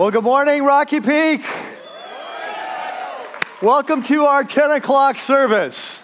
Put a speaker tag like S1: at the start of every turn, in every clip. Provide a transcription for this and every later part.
S1: Well, good morning, Rocky Peak. Welcome to our 10 o'clock service.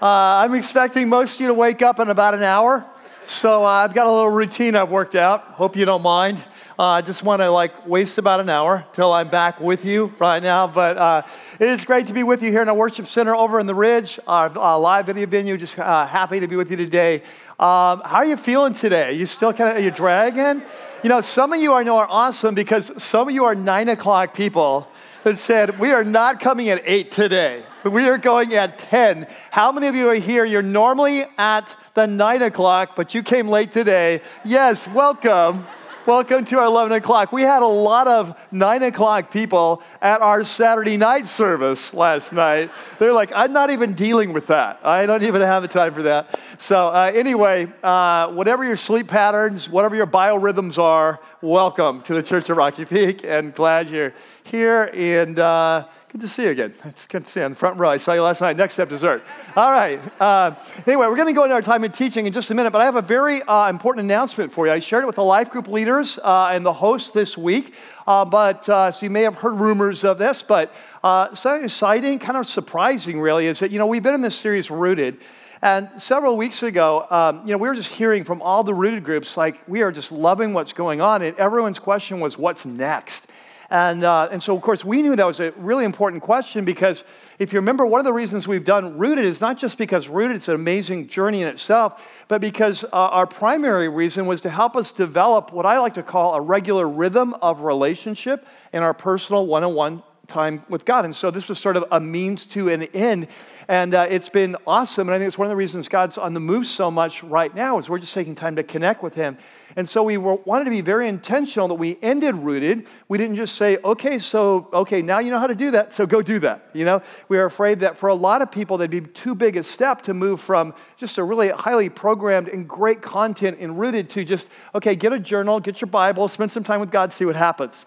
S1: Uh, I'm expecting most of you to wake up in about an hour. So uh, I've got a little routine I've worked out. Hope you don't mind. Uh, I just want to like waste about an hour till I'm back with you right now. But uh, it is great to be with you here in our worship center over in the Ridge, our uh, live video venue. Just uh, happy to be with you today. Um, how are you feeling today? You still kind of you dragging? You know, some of you I know are awesome because some of you are nine o'clock people that said we are not coming at eight today. We are going at ten. How many of you are here? You're normally at the nine o'clock, but you came late today. Yes, welcome. Welcome to our 11 o'clock. We had a lot of 9 o'clock people at our Saturday night service last night. They're like, I'm not even dealing with that. I don't even have the time for that. So, uh, anyway, uh, whatever your sleep patterns, whatever your biorhythms are, welcome to the Church of Rocky Peak and glad you're here. And, uh, Good to see you again. It's good to see you on the front row. I saw you last night. Next step, dessert. All right. Uh, anyway, we're going to go into our time in teaching in just a minute, but I have a very uh, important announcement for you. I shared it with the life group leaders uh, and the hosts this week. Uh, but uh, so you may have heard rumors of this, but uh, something exciting, kind of surprising, really, is that you know we've been in this series rooted, and several weeks ago, um, you know, we were just hearing from all the rooted groups, like we are just loving what's going on, and everyone's question was, "What's next?" And, uh, and so, of course, we knew that was a really important question because if you remember, one of the reasons we've done Rooted is not just because Rooted is an amazing journey in itself, but because uh, our primary reason was to help us develop what I like to call a regular rhythm of relationship in our personal one on one time with God. And so this was sort of a means to an end. And uh, it's been awesome. And I think it's one of the reasons God's on the move so much right now is we're just taking time to connect with Him. And so we were, wanted to be very intentional that we ended rooted. We didn't just say, okay, so, okay, now you know how to do that, so go do that. You know, we are afraid that for a lot of people, that'd be too big a step to move from just a really highly programmed and great content and rooted to just, okay, get a journal, get your Bible, spend some time with God, see what happens.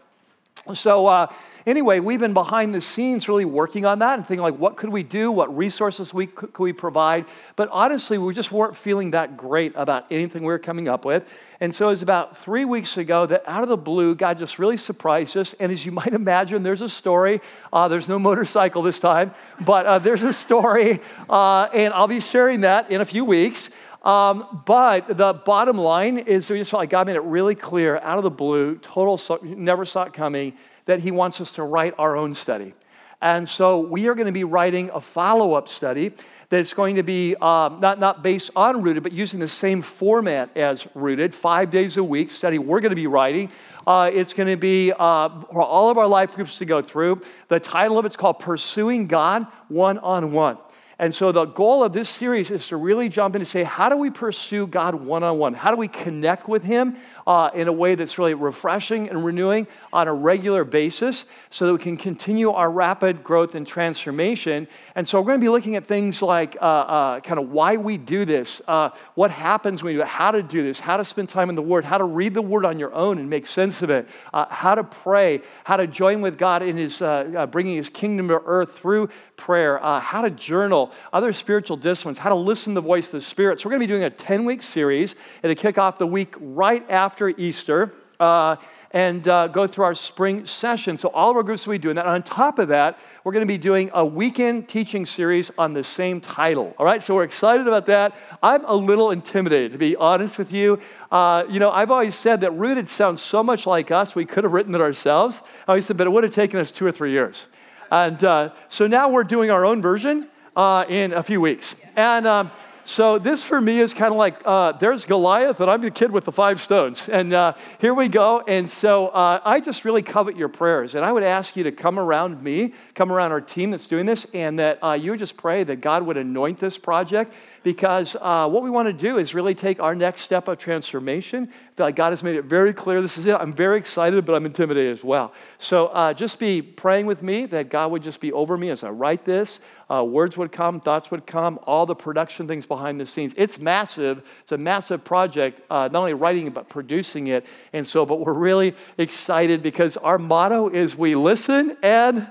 S1: So, uh, Anyway, we've been behind the scenes really working on that and thinking like, what could we do? What resources we could, we provide? But honestly, we just weren't feeling that great about anything we were coming up with. And so it was about three weeks ago that out of the blue, God just really surprised us. And as you might imagine, there's a story. Uh, there's no motorcycle this time, but uh, there's a story. Uh, and I'll be sharing that in a few weeks. Um, but the bottom line is we just felt like God made it really clear out of the blue, total, never saw it coming that he wants us to write our own study. And so we are going to be writing a follow up study that's going to be um, not, not based on Rooted, but using the same format as Rooted, five days a week study we're going to be writing. Uh, it's going to be uh, for all of our life groups to go through. The title of it's called Pursuing God One on One. And so the goal of this series is to really jump in and say, how do we pursue God one on one? How do we connect with Him uh, in a way that's really refreshing and renewing on a regular basis so that we can continue our rapid growth and transformation? And so we're going to be looking at things like uh, uh, kind of why we do this, uh, what happens when you do it, how to do this, how to spend time in the Word, how to read the Word on your own and make sense of it, uh, how to pray, how to join with God in His uh, bringing His kingdom to earth through prayer, how to journal, other spiritual disciplines, how to listen to the voice of the Spirit. So, we're going to be doing a 10 week series. It'll kick off the week right after Easter. Uh, and uh, go through our spring session. So, all of our groups will be doing that. And on top of that, we're going to be doing a weekend teaching series on the same title. All right, so we're excited about that. I'm a little intimidated, to be honest with you. Uh, you know, I've always said that Rooted sounds so much like us, we could have written it ourselves. I always said, but it would have taken us two or three years. And uh, so now we're doing our own version uh, in a few weeks. And um, so this for me is kind of like uh, there's Goliath, and I'm the kid with the five stones. And uh, here we go. And so uh, I just really covet your prayers. And I would ask you to come around me, come around our team that's doing this, and that uh, you would just pray that God would anoint this project because uh, what we want to do is really take our next step of transformation. Like God has made it very clear this is it. I'm very excited, but I'm intimidated as well. So uh, just be praying with me that God would just be over me as I write this. Uh, words would come, thoughts would come, all the production things behind the scenes. It's massive. It's a massive project, uh, not only writing it, but producing it. And so, but we're really excited because our motto is we listen and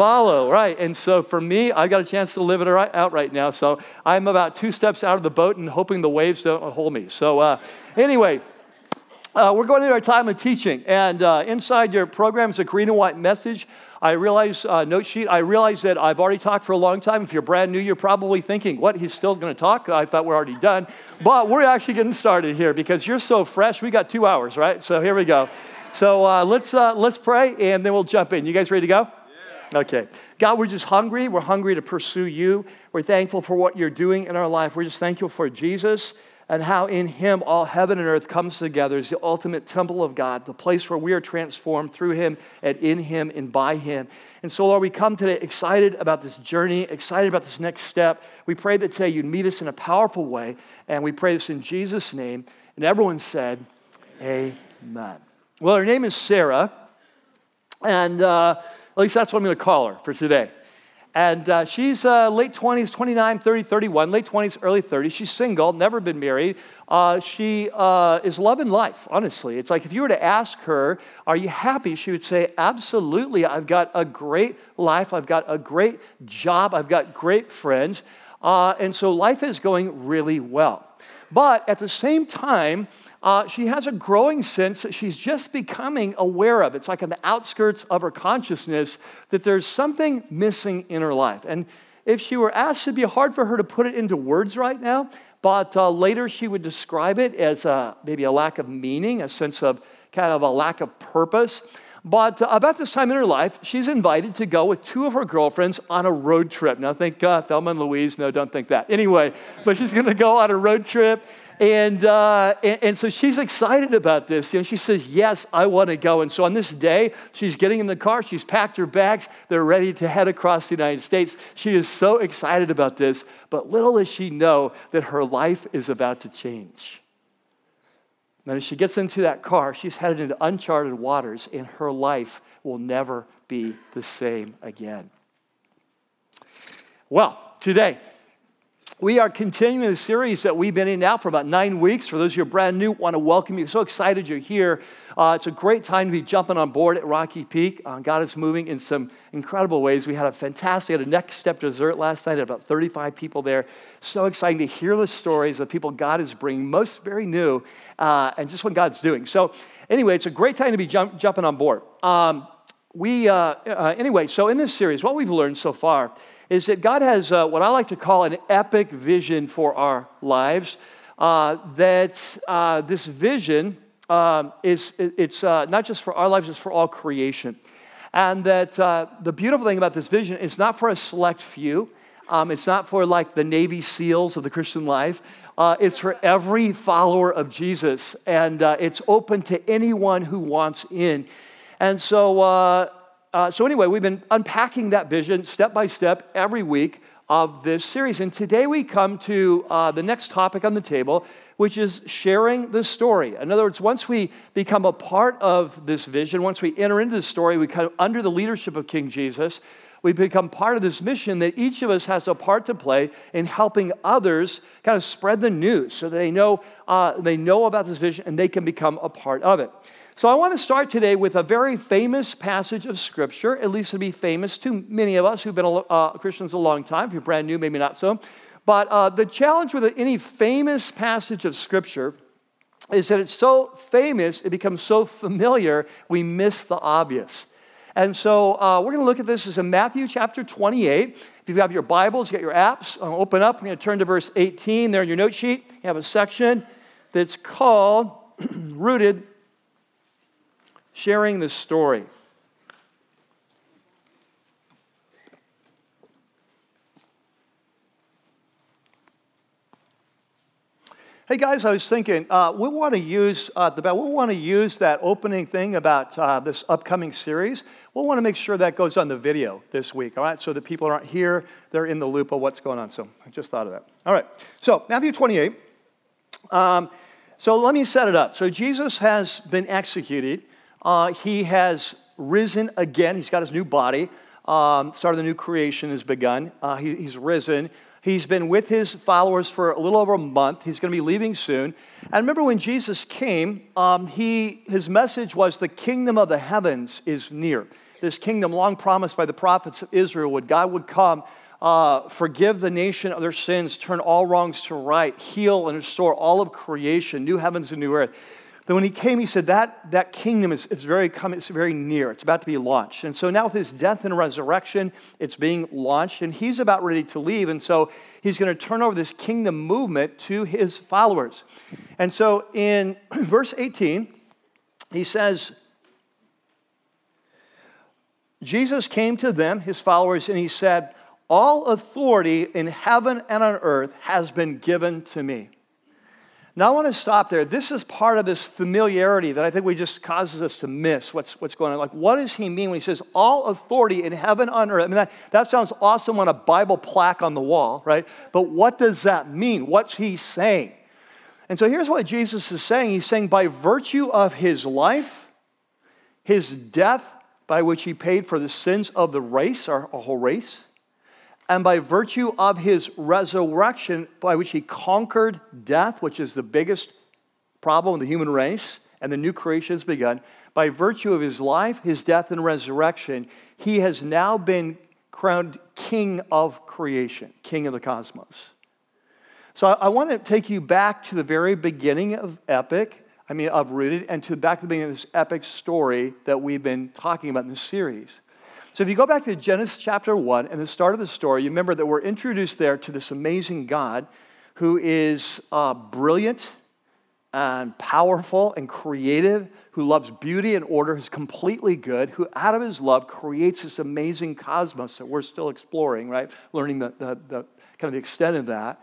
S1: follow, right? And so for me, I got a chance to live it out right now. So I'm about two steps out of the boat and hoping the waves don't hold me. So uh, anyway, Uh, we're going into our time of teaching, and uh, inside your program is a green and white message. I realize, uh, note sheet, I realize that I've already talked for a long time. If you're brand new, you're probably thinking, what, he's still going to talk? I thought we're already done. But we're actually getting started here because you're so fresh. We got two hours, right? So here we go. So uh, let's, uh, let's pray, and then we'll jump in. You guys ready to go? Okay. God, we're just hungry. We're hungry to pursue you. We're thankful for what you're doing in our life. We're just thankful for Jesus and how in him all heaven and earth comes together as the ultimate temple of God, the place where we are transformed through him and in him and by him. And so, Lord, we come today excited about this journey, excited about this next step. We pray that today you'd meet us in a powerful way, and we pray this in Jesus' name. And everyone said, Amen. Amen. Well, her name is Sarah, and uh, least that's what I'm going to call her for today. And uh, she's uh, late 20s, 29, 30, 31, late 20s, early 30s. She's single, never been married. Uh, she uh, is loving life, honestly. It's like if you were to ask her, Are you happy? She would say, Absolutely. I've got a great life. I've got a great job. I've got great friends. Uh, and so life is going really well. But at the same time, uh, she has a growing sense that she's just becoming aware of. It's like on the outskirts of her consciousness that there's something missing in her life. And if she were asked, it'd be hard for her to put it into words right now, but uh, later she would describe it as a, maybe a lack of meaning, a sense of kind of a lack of purpose. But uh, about this time in her life, she's invited to go with two of her girlfriends on a road trip. Now, think uh, Thelma and Louise. No, don't think that. Anyway, but she's going to go on a road trip. And, uh, and, and, so she's excited about this. You know, she says, Yes, I want to go. And so on this day, she's getting in the car, she's packed her bags, they're ready to head across the United States. She is so excited about this, but little does she know that her life is about to change. And as she gets into that car, she's headed into uncharted waters, and her life will never be the same again. Well, today, we are continuing the series that we've been in now for about nine weeks. For those of you who are brand new, want to welcome you. So excited you're here. Uh, it's a great time to be jumping on board at Rocky Peak. Uh, God is moving in some incredible ways. We had a fantastic, had a next step dessert last night. Had about 35 people there. So exciting to hear the stories of people God is bringing, most very new, uh, and just what God's doing. So anyway, it's a great time to be jump, jumping on board. Um, we uh, uh, anyway. So in this series, what we've learned so far is that God has uh, what I like to call an epic vision for our lives. Uh, that uh, this vision um, is it's uh, not just for our lives, it's for all creation. And that uh, the beautiful thing about this vision is not for a select few. Um, it's not for like the Navy SEALs of the Christian life. Uh, it's for every follower of Jesus, and it's open to anyone who wants in. And so, uh, so, anyway, we've been unpacking that vision step by step every week of this series. And today we come to uh, the next topic on the table, which is sharing the story. In other words, once we become a part of this vision, once we enter into the story, we come under the leadership of King Jesus. We become part of this mission that each of us has a part to play in helping others kind of spread the news so they know, uh, they know about this vision and they can become a part of it. So I want to start today with a very famous passage of Scripture, at least to be famous to many of us who've been uh, Christians a long time. If you're brand new, maybe not so. But uh, the challenge with any famous passage of Scripture is that it's so famous, it becomes so familiar, we miss the obvious. And so uh, we're going to look at this as in Matthew chapter 28. If you have your Bibles, you get your apps, uh, open up. We're going to turn to verse 18 there in your note sheet. You have a section that's called Rooted sharing this story. Hey guys, I was thinking uh, we want to use uh, the we want to use that opening thing about uh, this upcoming series. We'll want to make sure that goes on the video this week, all right? So that people aren't here, they're in the loop of what's going on. So I just thought of that. All right. So Matthew 28. Um, so let me set it up. So Jesus has been executed. Uh, he has risen again. He's got his new body. Um, start of the new creation has begun. Uh, he, he's risen. He's been with his followers for a little over a month. He's going to be leaving soon. And remember when Jesus came, um, he, his message was the kingdom of the heavens is near. This kingdom, long promised by the prophets of Israel, would God would come, uh, forgive the nation of their sins, turn all wrongs to right, heal and restore all of creation, new heavens and new earth. Then when he came, he said that that kingdom is, is very coming, it's very near. It's about to be launched. And so now with his death and resurrection, it's being launched, and he's about ready to leave. And so he's going to turn over this kingdom movement to his followers. And so in verse 18, he says, Jesus came to them, his followers, and he said, All authority in heaven and on earth has been given to me. Now, I want to stop there. This is part of this familiarity that I think we just causes us to miss what's, what's going on. Like, what does he mean when he says, all authority in heaven on earth? I mean, that, that sounds awesome on a Bible plaque on the wall, right? But what does that mean? What's he saying? And so here's what Jesus is saying He's saying, by virtue of his life, his death, by which he paid for the sins of the race, our, our whole race, and by virtue of his resurrection, by which he conquered death, which is the biggest problem in the human race, and the new creation has begun, by virtue of his life, his death, and resurrection, he has now been crowned king of creation, king of the cosmos. So I, want to take you back to the very beginning of Epic, I mean, of Rooted, and to back to the beginning of this epic story that we've been talking about in this series. So if you go back to Genesis chapter 1 and the start of the story, you remember that we're introduced there to this amazing God who is uh, brilliant and powerful and creative, who loves beauty and order, who's completely good, who out of his love creates this amazing cosmos that we're still exploring, right? Learning the, the, the kind of the extent of that.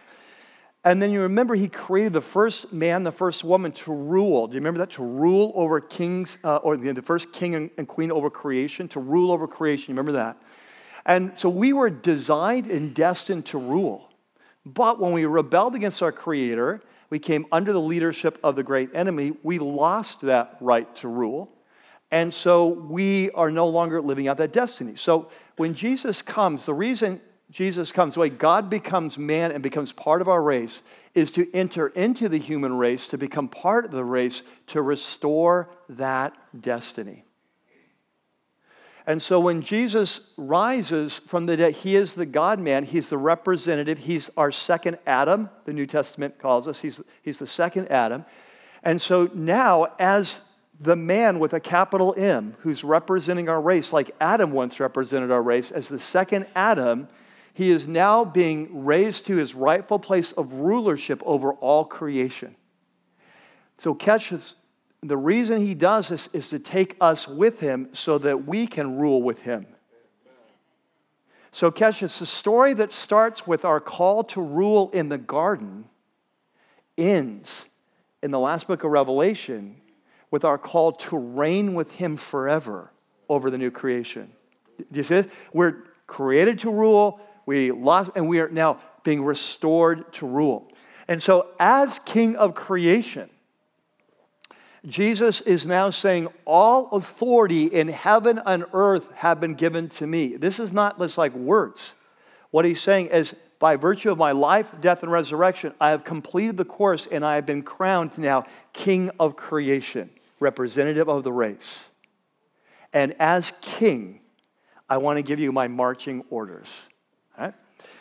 S1: And then you remember he created the first man, the first woman to rule. Do you remember that? To rule over kings, uh, or the first king and, and queen over creation, to rule over creation. You remember that? And so we were designed and destined to rule. But when we rebelled against our Creator, we came under the leadership of the great enemy, we lost that right to rule. And so we are no longer living out that destiny. So when Jesus comes, the reason Jesus comes, the way God becomes man and becomes part of our race is to enter into the human race, to become part of the race, to restore that destiny. And so when Jesus rises from the dead, he is the God man, he's the representative, he's our second Adam, the New Testament calls us. He's, he's the second Adam. And so now, as the man with a capital M who's representing our race, like Adam once represented our race, as the second Adam, he is now being raised to his rightful place of rulership over all creation. So, catch this. The reason he does this is to take us with him so that we can rule with him. So, catch this. The story that starts with our call to rule in the garden ends in the last book of Revelation with our call to reign with him forever over the new creation. Do you see this? We're created to rule, we lost, and we are now being restored to rule. And so, as King of creation, Jesus is now saying, All authority in heaven and earth have been given to me. This is not just like words. What he's saying is, by virtue of my life, death, and resurrection, I have completed the course and I have been crowned now King of creation, representative of the race. And as King, I want to give you my marching orders.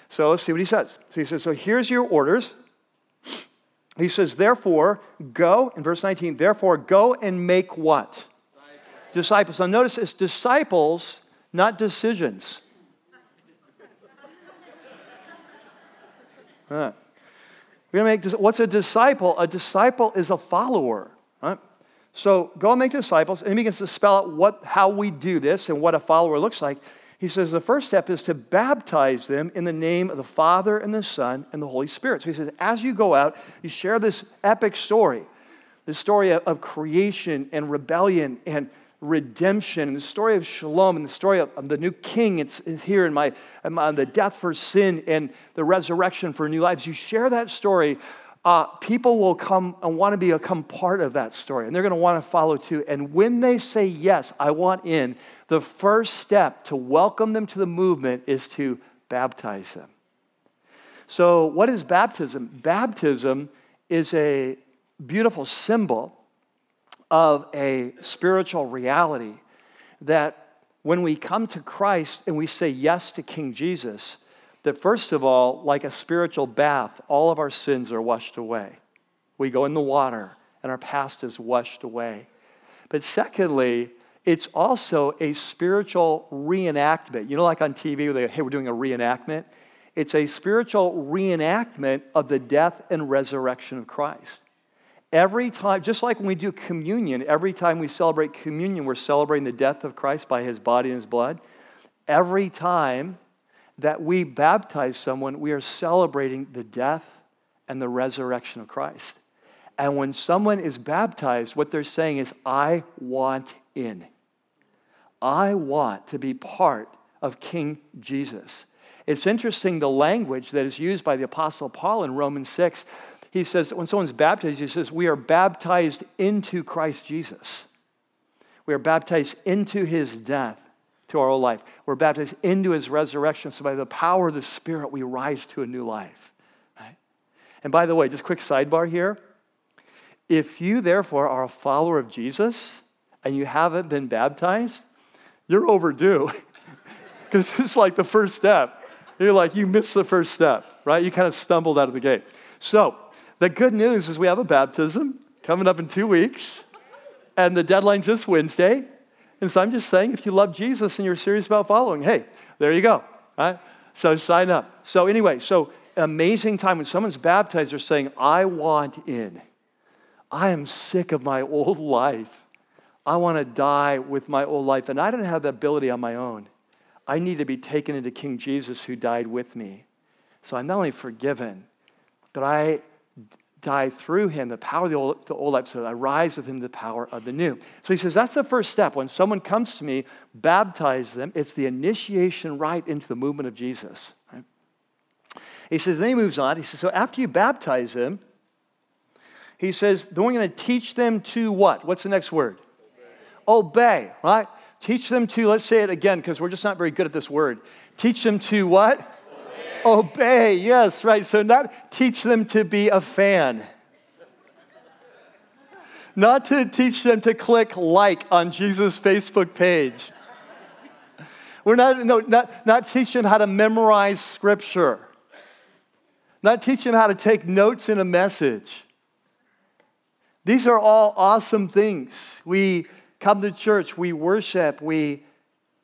S1: So let's see what he says. So he says, So here's your orders. He says, Therefore, go, in verse 19, therefore, go and make what? Disciples. disciples. Now notice it's disciples, not decisions. Huh. We're gonna make what's a disciple? A disciple is a follower. Right? So go and make disciples, and he begins to spell out what how we do this and what a follower looks like. He says the first step is to baptize them in the name of the Father and the Son and the Holy Spirit. So he says, as you go out, you share this epic story, the story of creation and rebellion and redemption, and the story of shalom, and the story of, the new king. It's, it's here in my, in my, the death for sin and the resurrection for new lives. You share that story uh, people will come and want to become part of that story, and they're going to want to follow too. And when they say, Yes, I want in, the first step to welcome them to the movement is to baptize them. So, what is baptism? Baptism is a beautiful symbol of a spiritual reality that when we come to Christ and we say yes to King Jesus, that first of all, like a spiritual bath, all of our sins are washed away. We go in the water, and our past is washed away. But secondly, it's also a spiritual reenactment. You know, like on TV, they, hey, we're doing a reenactment? It's a spiritual reenactment of the death and resurrection of Christ. Every time, just like when we do communion, every time we celebrate communion, we're celebrating the death of Christ by his body and his blood. Every time that we baptize someone, we are celebrating the death and the resurrection of Christ. And when someone is baptized, what they're saying is, I want in. I want to be part of King Jesus. It's interesting the language that is used by the Apostle Paul in Romans 6. He says, when someone's baptized, he says, We are baptized into Christ Jesus. We are baptized into his death to our old life. We're baptized into his resurrection. So by the power of the Spirit, we rise to a new life. Right? And by the way, just quick sidebar here. If you therefore are a follower of Jesus and you haven't been baptized, you're overdue. Because it's like the first step. You're like, you missed the first step, right? You kind of stumbled out of the gate. So, the good news is we have a baptism coming up in two weeks, and the deadline's this Wednesday. And so I'm just saying, if you love Jesus and you're serious about following, hey, there you go. Right? So sign up. So, anyway, so amazing time when someone's baptized, they're saying, I want in. I am sick of my old life. I want to die with my old life. And I don't have the ability on my own. I need to be taken into King Jesus who died with me. So I'm not only forgiven, but I die through him, the power of the old, the old life, so I rise with him the power of the new. So he says that's the first step. When someone comes to me, baptize them. It's the initiation right into the movement of Jesus. Right? He says, then he moves on. He says, so after you baptize them, he says, then we're going to teach them to what? What's the next word? Obey, right? Teach them to, let's say it again because we're just not very good at this word. Teach them to what? Obey. Obey. Yes, right. So, not teach them to be a fan, not to teach them to click like on Jesus' Facebook page. We're not, no, not, not teach them how to memorize scripture, not teach them how to take notes in a message. These are all awesome things. We come to church, we worship, we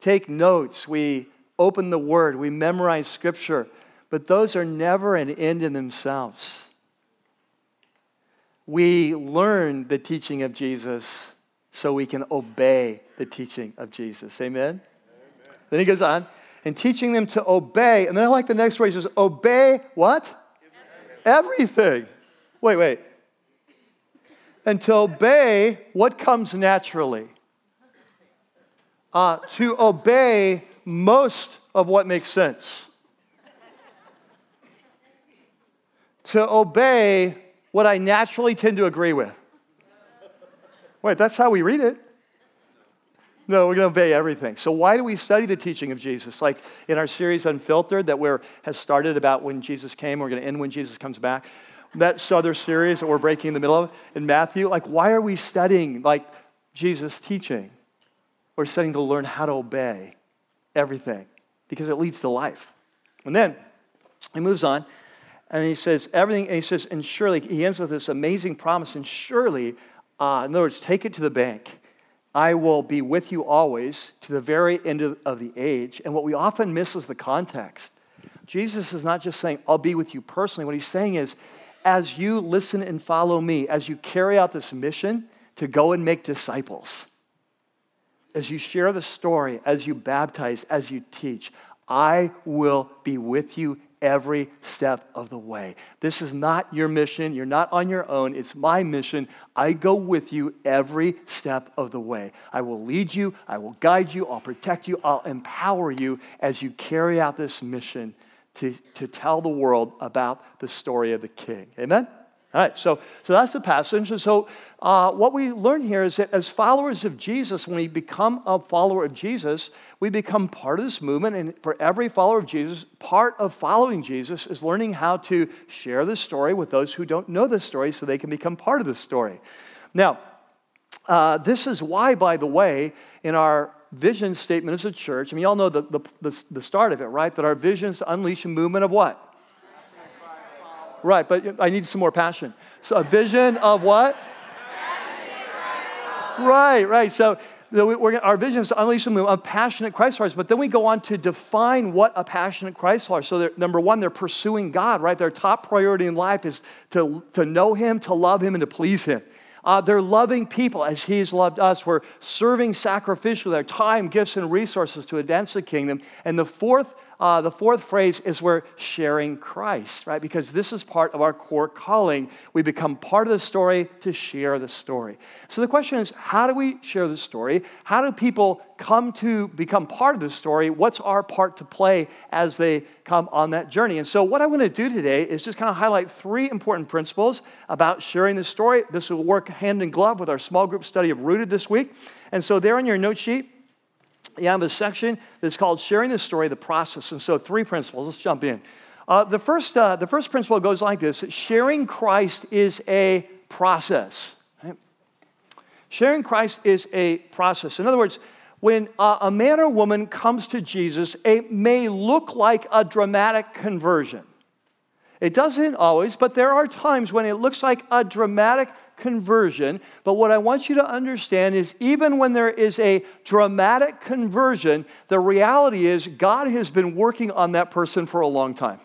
S1: take notes, we open the word, we memorize scripture, but those are never an end in themselves. We learn the teaching of Jesus so we can obey the teaching of Jesus. Amen? Amen. Then he goes on, and teaching them to obey. And then I like the next phrase says, obey what? Everything. Everything. Wait, wait and to obey what comes naturally. Uh, to obey most of what makes sense. to obey what I naturally tend to agree with. Wait, that's how we read it. No, we're going to obey everything. So why do we study the teaching of Jesus? Like in our series Unfiltered that we're has started about when Jesus came, we're going to end when Jesus comes back that other series that we're breaking in the middle of in Matthew, like, why are we studying like Jesus' teaching? We're studying to learn how to obey everything because it leads to life. And then he moves on and he says, everything, and he says, and surely, he ends with this amazing promise, and surely, uh, in other words, take it to the bank. I will be with you always to the very end of, of the age. And what we often miss is the context. Jesus is not just saying, I'll be with you personally. What he's saying is, as you listen and follow me, as you carry out this mission to go and make disciples, as you share the story, as you baptize, as you teach, I will be with you every step of the way. This is not your mission. You're not on your own. It's my mission. I go with you every step of the way. I will lead you. I will guide you. I'll protect you. I'll empower you as you carry out this mission to, to tell the world about the story of the king. Amen? All right, so, so that's the passage. And so, uh, what we learn here is that as followers of Jesus, when we become a follower of Jesus, we become part of this movement. And for every follower of Jesus, part of following Jesus is learning how to share the story with those who don't know the story so they can become part of the story. Now, uh, this is why, by the way, in our vision statement as a church, I mean, you all know the, the, the, the start of it, right? That our vision is to unleash a movement of what? Right, but I need some more passion. So a vision of what? right, right. So our vision is to unleash a movement of passionate Christ followers, but then we go on to define what a passionate Christ follower. So, number one, they're pursuing God, right? Their top priority in life is to, to know Him, to love Him, and to please Him. Uh, they're loving people as He's loved us. We're serving sacrificially their time, gifts, and resources to advance the kingdom. And the fourth uh, the fourth phrase is we're sharing Christ, right? Because this is part of our core calling. We become part of the story to share the story. So the question is how do we share the story? How do people come to become part of the story? What's our part to play as they come on that journey? And so, what I want to do today is just kind of highlight three important principles about sharing the story. This will work hand in glove with our small group study of Rooted this week. And so, there on your note sheet, have a section that's called Sharing the Story, the Process. And so, three principles. Let's jump in. Uh, the, first, uh, the first principle goes like this sharing Christ is a process. Right? Sharing Christ is a process. In other words, when uh, a man or woman comes to Jesus, it may look like a dramatic conversion. It doesn't always, but there are times when it looks like a dramatic conversion. But what I want you to understand is even when there is a dramatic conversion, the reality is God has been working on that person for a long time.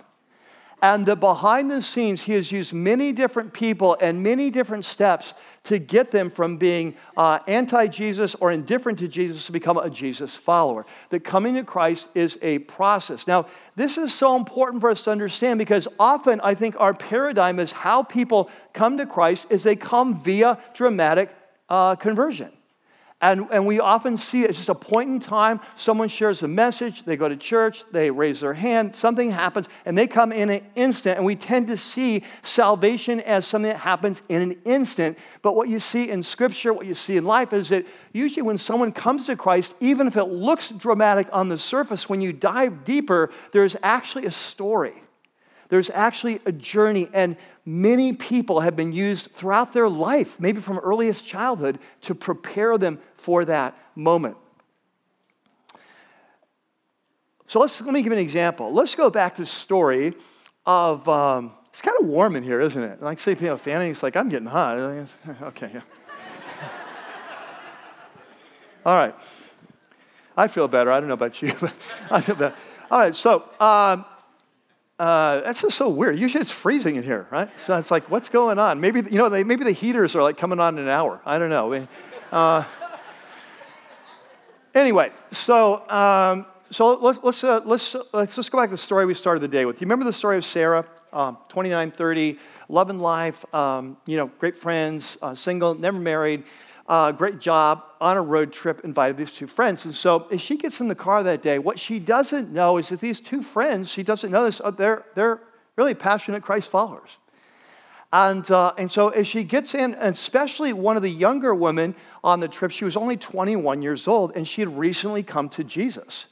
S1: And the behind the scenes, he has used many different people and many different steps to get them from being uh, anti Jesus or indifferent to Jesus to become a Jesus follower. That coming to Christ is a process. Now, this is so important for us to understand because often I think our paradigm is how people come to Christ is they come via dramatic uh, conversion. And, and we often see it, it's just a point in time. Someone shares a message, they go to church, they raise their hand, something happens, and they come in an instant. And we tend to see salvation as something that happens in an instant. But what you see in Scripture, what you see in life, is that usually when someone comes to Christ, even if it looks dramatic on the surface, when you dive deeper, there's actually a story. There's actually a journey, and many people have been used throughout their life, maybe from earliest childhood, to prepare them for that moment. So let's, let me give an example. Let's go back to the story of, um, it's kind of warm in here, isn't it? Like, say, you know, fanning, it's like, I'm getting hot. okay, yeah. All right. I feel better. I don't know about you, but I feel better. All right, so um, uh, that's just so weird. Usually it's freezing in here, right? So it's like, what's going on? Maybe, you know, they, maybe the heaters are like coming on in an hour. I don't know. Uh, anyway, so, um, so let's, let's, uh, let's, let's just go back to the story we started the day with. You remember the story of Sarah, um, 29, 30, love and life, um, you know, great friends, uh, single, never married uh, great job on a road trip, invited these two friends. And so as she gets in the car that day, what she doesn't know is that these two friends, she doesn't know this, uh, they're, they're really passionate Christ followers. And, uh, and so as she gets in, especially one of the younger women on the trip, she was only 21 years old and she had recently come to Jesus.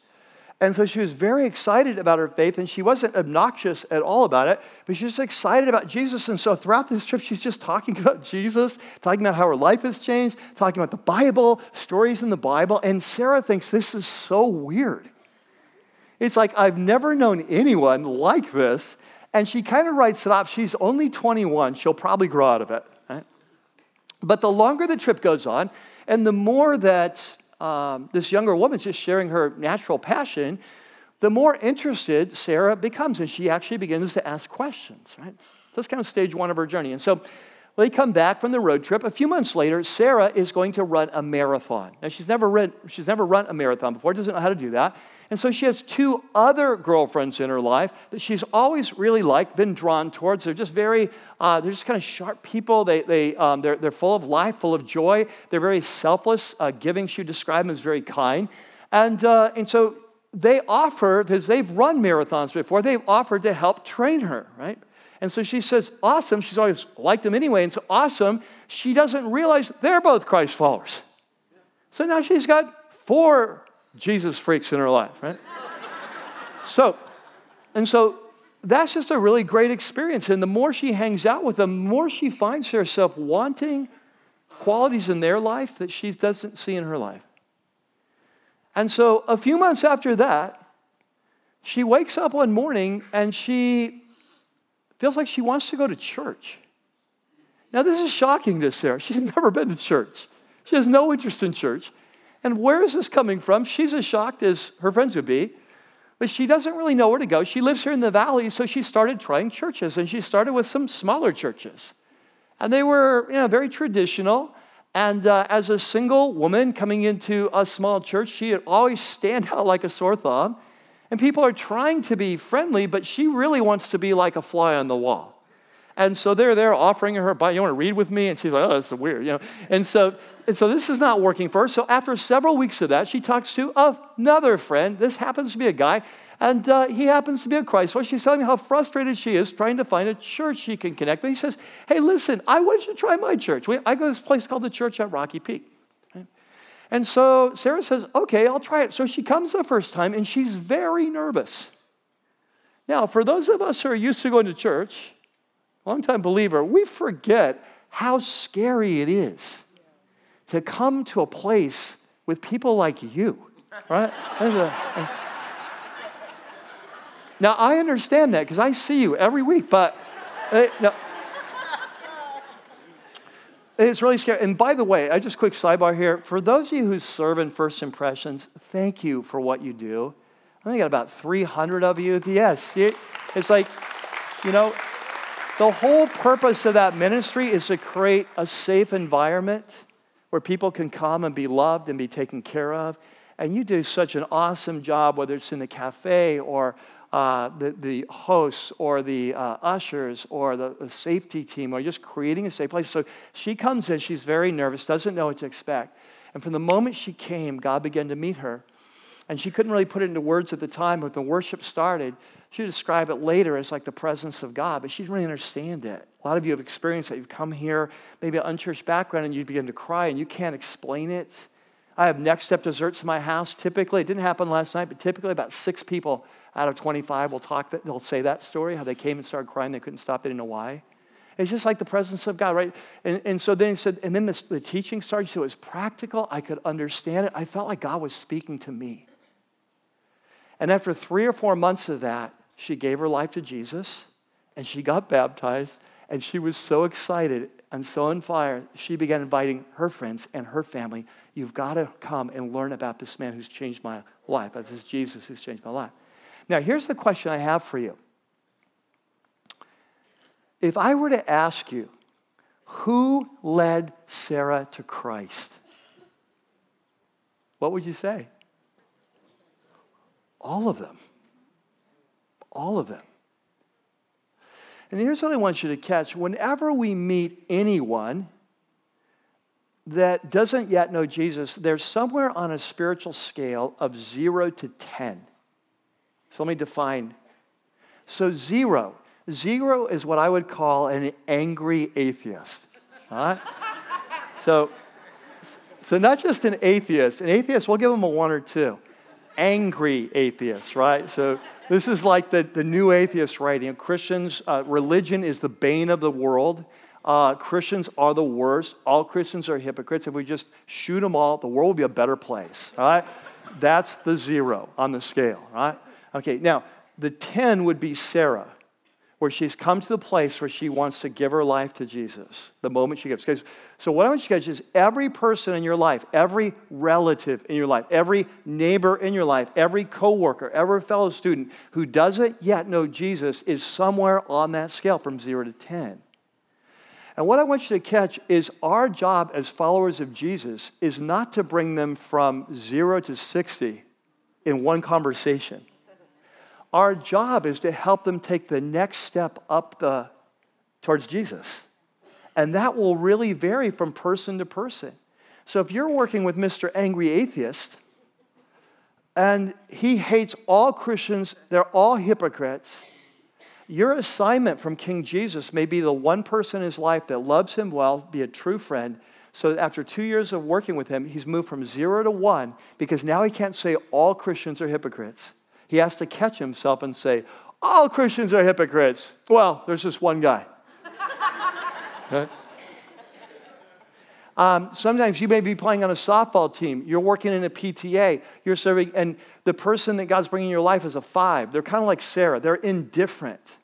S1: And so she was very excited about her faith, and she wasn't obnoxious at all about it, but she was excited about Jesus. And so throughout this trip, she's just talking about Jesus, talking about how her life has changed, talking about the Bible, stories in the Bible. And Sarah thinks this is so weird. It's like, I've never known anyone like this. And she kind of writes it off. She's only 21, she'll probably grow out of it. Right? But the longer the trip goes on, and the more that um, this younger woman just sharing her natural passion, the more interested Sarah becomes, and she actually begins to ask questions, right? That's kind of stage one of her journey. And so they come back from the road trip. A few months later, Sarah is going to run a marathon. Now, she's never, read, she's never run a marathon before, doesn't know how to do that. And so she has two other girlfriends in her life that she's always really liked, been drawn towards. They're just very, uh, they're just kind of sharp people. They, they, um, they're, they're full of life, full of joy. They're very selfless, uh, giving. She would describe them as very kind. And, uh, and so they offer, because they've run marathons before, they've offered to help train her, right? And so she says, awesome. She's always liked them anyway. And so awesome. She doesn't realize they're both Christ followers. So now she's got four Jesus freaks in her life, right? so, and so that's just a really great experience. And the more she hangs out with them, the more she finds herself wanting qualities in their life that she doesn't see in her life. And so a few months after that, she wakes up one morning and she feels like she wants to go to church. Now, this is shocking to Sarah. She's never been to church. She has no interest in church. And where is this coming from? She's as shocked as her friends would be. But she doesn't really know where to go. She lives here in the valley, so she started trying churches, and she started with some smaller churches. And they were you know, very traditional. And uh, as a single woman coming into a small church, she would always stand out like a sore thumb. And people are trying to be friendly, but she really wants to be like a fly on the wall. And so they're there offering her, you want to read with me? And she's like, oh, that's weird, you know. And so, and so this is not working for her. So after several weeks of that, she talks to another friend. This happens to be a guy, and uh, he happens to be a Christ follower. She's telling me how frustrated she is trying to find a church she can connect with. He says, hey, listen, I want you to try my church. I go to this place called the Church at Rocky Peak. And so Sarah says, okay, I'll try it. So she comes the first time, and she's very nervous. Now, for those of us who are used to going to church, longtime believer, we forget how scary it is to come to a place with people like you, right? now, I understand that because I see you every week, but uh, no, it's really scary. And by the way, I just quick sidebar here. For those of you who serve in First Impressions, thank you for what you do. I think I got about 300 of you. Yes, it's like, you know, the whole purpose of that ministry is to create a safe environment where people can come and be loved and be taken care of. And you do such an awesome job, whether it's in the cafe or uh, the, the hosts or the uh, ushers or the, the safety team or just creating a safe place. So she comes in, she's very nervous, doesn't know what to expect. And from the moment she came, God began to meet her. And she couldn't really put it into words at the time, but the worship started, she would describe it later as like the presence of God, but she didn't really understand it. A lot of you have experienced that. You've come here, maybe an unchurched background, and you begin to cry and you can't explain it. I have next step desserts in my house. Typically, it didn't happen last night, but typically about six people out of 25 will talk that they'll say that story, how they came and started crying, they couldn't stop, they didn't know why. It's just like the presence of God, right? And, and so then he said, and then the, the teaching started, so it was practical. I could understand it. I felt like God was speaking to me. And after three or four months of that, she gave her life to Jesus and she got baptized. And she was so excited and so on fire, she began inviting her friends and her family. You've got to come and learn about this man who's changed my life. This is Jesus who's changed my life. Now, here's the question I have for you. If I were to ask you, who led Sarah to Christ? What would you say? All of them. All of them. And here's what I want you to catch whenever we meet anyone that doesn't yet know Jesus, they're somewhere on a spiritual scale of zero to 10. So let me define. So, zero. Zero is what I would call an angry atheist. All right? so, so, not just an atheist. An atheist, we'll give them a one or two angry atheists, right? So this is like the, the new atheist writing. Christians, uh, religion is the bane of the world. Uh, Christians are the worst. All Christians are hypocrites. If we just shoot them all, the world will be a better place, right? That's the zero on the scale, right? Okay, now the 10 would be Sarah where she's come to the place where she wants to give her life to Jesus the moment she gives. So, what I want you to catch is every person in your life, every relative in your life, every neighbor in your life, every coworker, every fellow student who doesn't yet know Jesus is somewhere on that scale from zero to 10. And what I want you to catch is our job as followers of Jesus is not to bring them from zero to 60 in one conversation. Our job is to help them take the next step up the, towards Jesus. And that will really vary from person to person. So if you're working with Mr. Angry Atheist, and he hates all Christians, they're all hypocrites. Your assignment from King Jesus may be the one person in his life that loves him well, be a true friend. So that after two years of working with him, he's moved from zero to one because now he can't say all Christians are hypocrites. He has to catch himself and say, All Christians are hypocrites. Well, there's just one guy. Um, sometimes you may be playing on a softball team. You're working in a PTA. You're serving, and the person that God's bringing in your life is a five. They're kind of like Sarah. They're indifferent.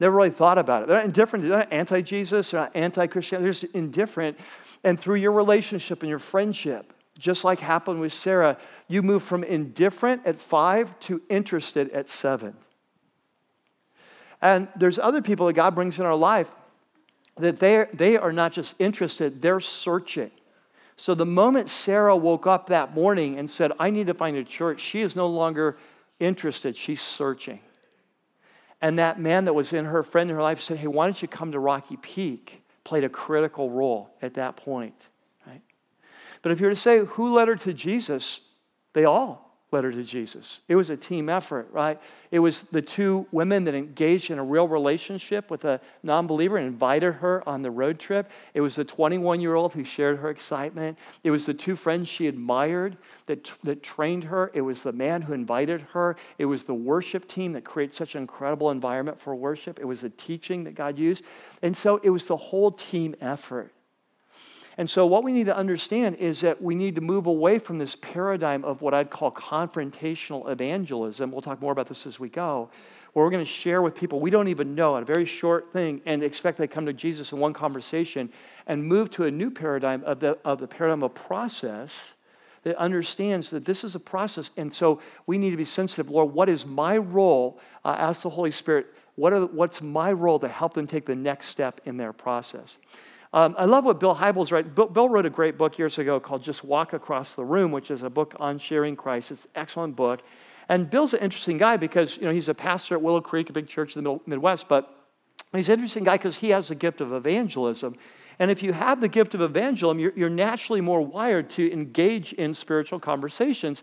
S1: Never really thought about it. They're indifferent. They're not anti-Jesus. They're not anti-Christian. They're just indifferent.
S2: And through your relationship and your friendship, just like happened with Sarah, you move from indifferent at five to interested at seven. And there's other people that God brings in our life that they they are not just interested, they're searching. So the moment Sarah woke up that morning and said, I need to find a church, she is no longer interested, she's searching. And that man that was in her friend in her life said, Hey, why don't you come to Rocky Peak? Played a critical role at that point. Right? But if you were to say who led her to Jesus, they all led her to Jesus. It was a team effort, right? It was the two women that engaged in a real relationship with a non believer and invited her on the road trip. It was the 21 year old who shared her excitement. It was the two friends she admired that, that trained her. It was the man who invited her. It was the worship team that created such an incredible environment for worship. It was the teaching that God used. And so it was the whole team effort. And so, what we need to understand is that we need to move away from this paradigm of what I'd call confrontational evangelism. We'll talk more about this as we go, where we're going to share with people we don't even know a very short thing and expect they come to Jesus in one conversation and move to a new paradigm of the, of the paradigm of process that understands that this is a process. And so, we need to be sensitive Lord, what is my role? Uh, ask the Holy Spirit, what are, what's my role to help them take the next step in their process? Um, I love what Bill Hybels writes. Bill, Bill, wrote a great book years ago called Just Walk Across the Room, which is a book on sharing Christ. It's an excellent book. And Bill's an interesting guy because, you know, he's a pastor at Willow Creek, a big church in the Midwest, but he's an interesting guy because he has the gift of evangelism. And if you have the gift of evangelism, you're, you're naturally more wired to engage in spiritual conversations.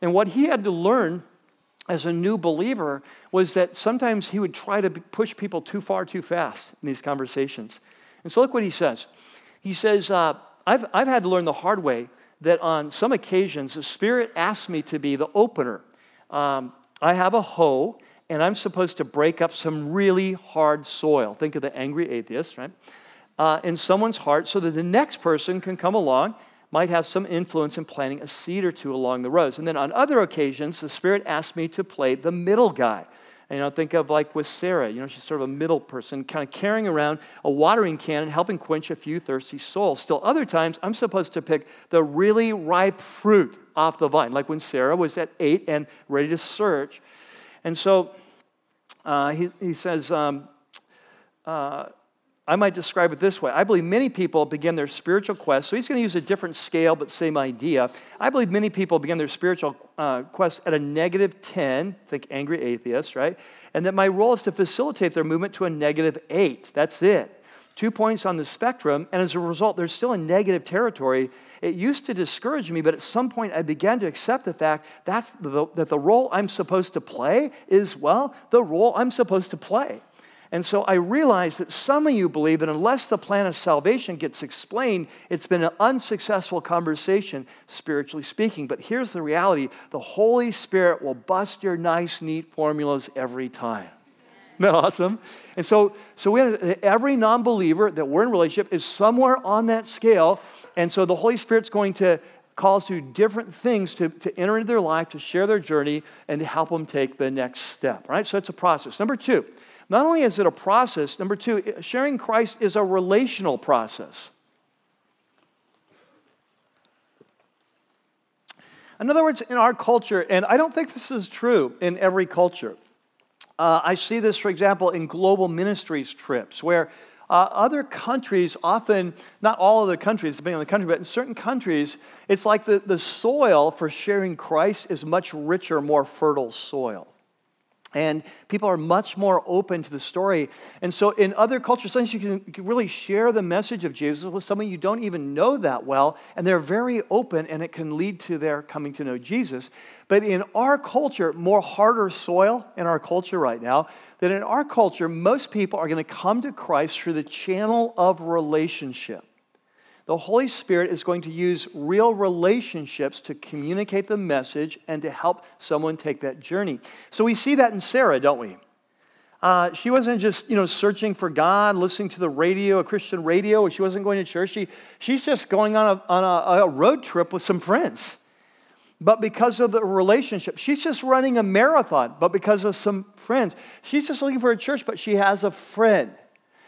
S2: And what he had to learn as a new believer was that sometimes he would try to push people too far too fast in these conversations. And so look what he says. He says, uh, I've, I've had to learn the hard way that on some occasions the Spirit asks me to be the opener. Um, I have a hoe, and I'm supposed to break up some really hard soil. Think of the angry atheist, right? Uh, in someone's heart so that the next person can come along, might have some influence in planting a seed or two along the rows. And then on other occasions, the Spirit asks me to play the middle guy. You know, think of like with Sarah, you know, she's sort of a middle person, kind of carrying around a watering can and helping quench a few thirsty souls. Still, other times, I'm supposed to pick the really ripe fruit off the vine, like when Sarah was at eight and ready to search. And so uh, he, he says, um, uh, I might describe it this way. I believe many people begin their spiritual quest, so he's going to use a different scale, but same idea. I believe many people begin their spiritual uh, quest at a negative 10, think angry atheists, right? And that my role is to facilitate their movement to a negative 8. That's it. Two points on the spectrum, and as a result, they're still in negative territory. It used to discourage me, but at some point I began to accept the fact that's the, that the role I'm supposed to play is, well, the role I'm supposed to play. And so I realize that some of you believe that unless the plan of salvation gets explained, it's been an unsuccessful conversation, spiritually speaking. But here's the reality the Holy Spirit will bust your nice, neat formulas every time. Isn't that awesome? And so, so we have, every non believer that we're in relationship is somewhere on that scale. And so the Holy Spirit's going to call us to different things to, to enter into their life, to share their journey, and to help them take the next step. Right? So it's a process. Number two, not only is it a process, number two, sharing Christ is a relational process. In other words, in our culture, and I don't think this is true in every culture, uh, I see this, for example, in global ministries trips, where uh, other countries often, not all of the countries, depending on the country, but in certain countries, it's like the, the soil for sharing Christ is much richer, more fertile soil. And people are much more open to the story. And so, in other cultures, sometimes you can, you can, really share the message of Jesus with someone you don't even know that well, and they're very open, and it can lead to their coming to know Jesus. But in our culture, more harder soil in our culture right now, that in our culture, most people are going to come to Christ through the channel of relationship the Holy Spirit is going to use real relationships to communicate the message and to help someone take that journey. So we see that in Sarah, don't we? Uh, she wasn't just you know searching for God, listening to the radio, a Christian radio. She wasn't going to church. She, she's just going on, a, on a, a road trip with some friends. But because of the relationship, she's just running a marathon. But because of some friends, she's just looking for a church. But she has a friend.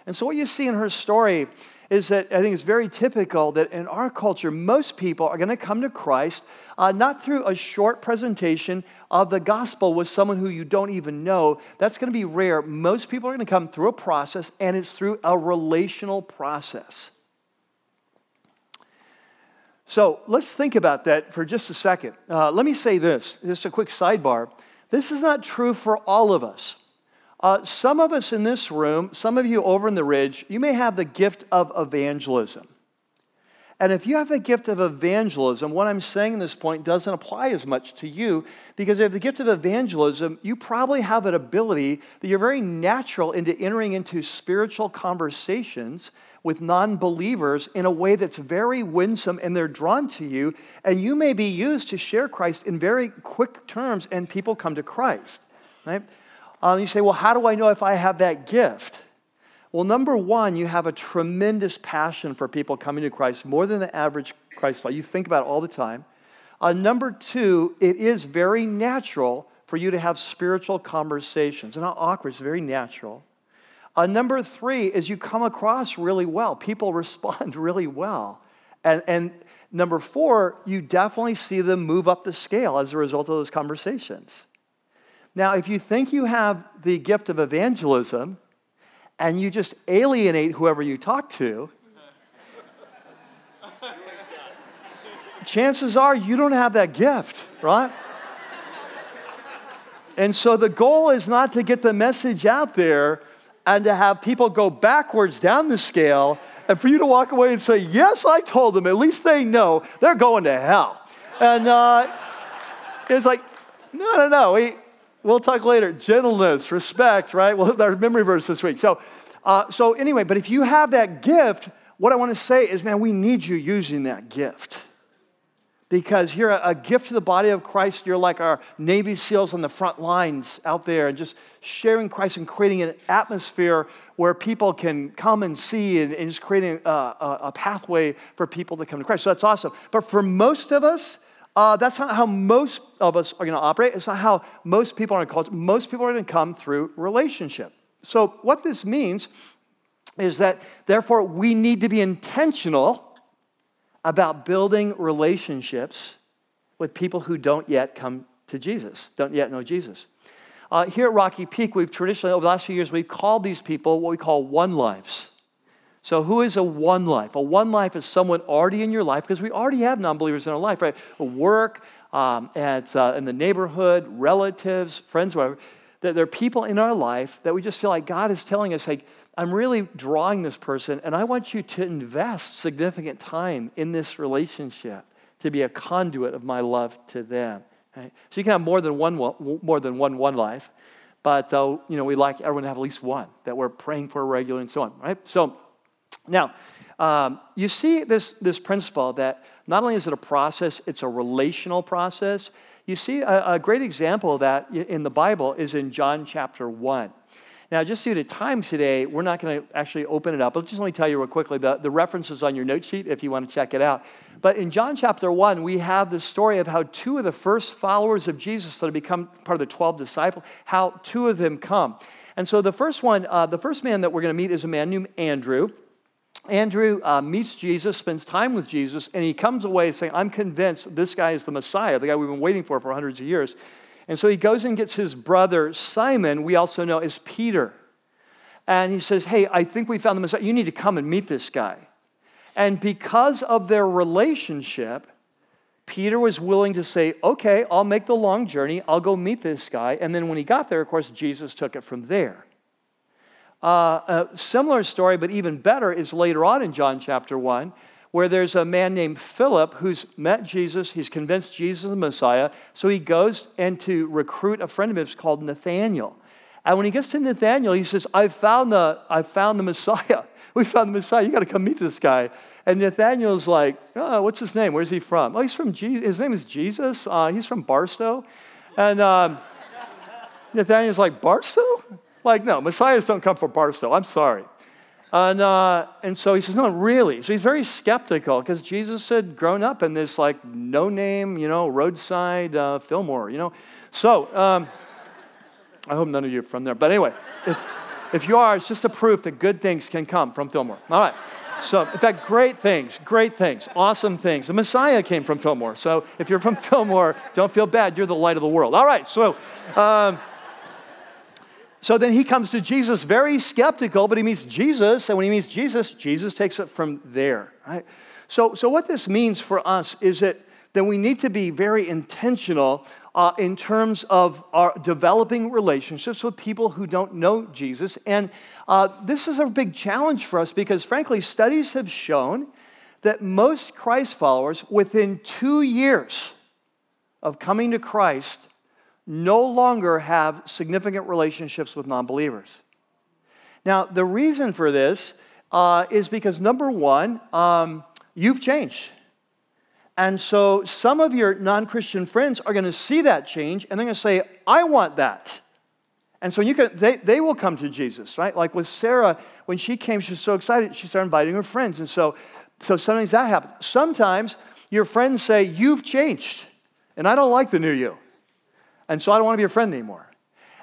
S2: And so what you see in her story is that I think it's very typical that in our culture, most people are going to come to Christ uh, not through a short presentation of the gospel with someone who you don't even know. That's going to be rare. Most people are going to come through a process, and it's through a relational process. So let's think about that for just a second. Uh, let me say this, just a quick sidebar. This is not true for all of us. Uh, some of us in this room, some of you over in the ridge, you may have the gift of evangelism. And if you have the gift of evangelism, what I'm saying in this point doesn't apply as much to you because if you have the gift of evangelism, you probably have an ability that you're very natural into entering into spiritual conversations with non believers in a way that's very winsome and they're drawn to you. And you may be used to share Christ in very quick terms and people come to Christ. Right? Um, you say, well, how do I know if I have that gift? Well, number one, you have a tremendous passion for people coming to Christ, more than the average Christ follower. You think about it all the time. Uh, number two, it is very natural for you to have spiritual conversations. They're not awkward, it's very natural. Uh, number three is you come across really well. People respond really well. And, and number four, you definitely see them move up the scale as a result of those conversations. Now, if you think you have the gift of evangelism and you just alienate whoever you talk to, chances are you don't have that gift, right? And so the goal is not to get the message out there and to have people go backwards down the scale and for you to walk away and say, Yes, I told them. At least they know they're going to hell. And uh, it's like, No, no, no. We, We'll talk later. Gentleness, respect, right? Well, our memory verse this week. So, uh, so anyway, but if you have that gift, what I want to say is, man, we need you using that gift. Because you're a, gift to the body of Christ. You're like our Navy SEALs on the front lines out there and just sharing Christ and creating an atmosphere where people can come and see and, and just creating a, a, a pathway for people to come to Christ. So that's awesome. But for most of us, uh, that's not how most of us are going to operate. It's not how most people are to culture. Most people are going to come through relationship. So, what this means is that, therefore, we need to be intentional about building relationships with people who don't yet come to Jesus, don't yet know Jesus. Uh, here at Rocky Peak, we've traditionally, over the last few years, we've called these people what we call one lives. So, who is a one life? A one life is someone already in your life because we already have non believers in our life, right? Work, um, at, uh, in the neighborhood, relatives, friends, whatever. That there are people in our life that we just feel like God is telling us, like, I'm really drawing this person, and I want you to invest significant time in this relationship to be a conduit of my love to them. Right? So you can have more than one, more than one one life, but uh, you know we like everyone to have at least one that we're praying for regularly and so on. Right? So now, um, you see this, this principle that not only is it a process, it's a relational process. You see a, a great example of that in the Bible is in John chapter 1. Now, just due to time today, we're not going to actually open it up. I'll just only tell you real quickly the, the references on your note sheet if you want to check it out. But in John chapter 1, we have the story of how two of the first followers of Jesus that have become part of the 12 disciples, how two of them come. And so the first one, uh, the first man that we're going to meet is a man named Andrew. Andrew uh, meets Jesus, spends time with Jesus, and he comes away saying, I'm convinced this guy is the Messiah, the guy we've been waiting for for hundreds of years. And so he goes and gets his brother Simon, we also know as Peter. And he says, Hey, I think we found the Messiah. You need to come and meet this guy. And because of their relationship, Peter was willing to say, Okay, I'll make the long journey. I'll go meet this guy. And then when he got there, of course, Jesus took it from there. Uh, a similar story, but even better, is later on in John chapter 1, where there's a man named Philip who's met Jesus. He's convinced Jesus is the Messiah. So he goes and to recruit a friend of his called Nathaniel. And when he gets to Nathaniel, he says, I found the, I found the Messiah. We found the Messiah. You got to come meet this guy. And Nathaniel's like, oh, what's his name? Where's he from? Oh, he's from Jesus. His name is Jesus. Uh, he's from Barstow. And um, Nathaniel's like, Barstow? Like, no, messiahs don't come from Barstow. I'm sorry. And, uh, and so he says, no, really. So he's very skeptical because Jesus had grown up in this, like, no name, you know, roadside uh, Fillmore, you know. So um, I hope none of you are from there. But anyway, if, if you are, it's just a proof that good things can come from Fillmore. All right. So, in fact, great things, great things, awesome things. The Messiah came from Fillmore. So, if you're from Fillmore, don't feel bad. You're the light of the world. All right, so. Um, so then he comes to Jesus very skeptical, but he meets Jesus, and when he meets Jesus, Jesus takes it from there. Right? So, so what this means for us is that, that we need to be very intentional uh, in terms of our developing relationships with people who don't know Jesus. And uh, this is a big challenge for us because, frankly, studies have shown that most Christ followers, within two years of coming to Christ, no longer have significant relationships with non believers. Now, the reason for this uh, is because number one, um, you've changed. And so some of your non Christian friends are going to see that change and they're going to say, I want that. And so you can, they, they will come to Jesus, right? Like with Sarah, when she came, she was so excited, she started inviting her friends. And so, so sometimes that happens. Sometimes your friends say, You've changed, and I don't like the new you. And so I don't want to be your friend anymore.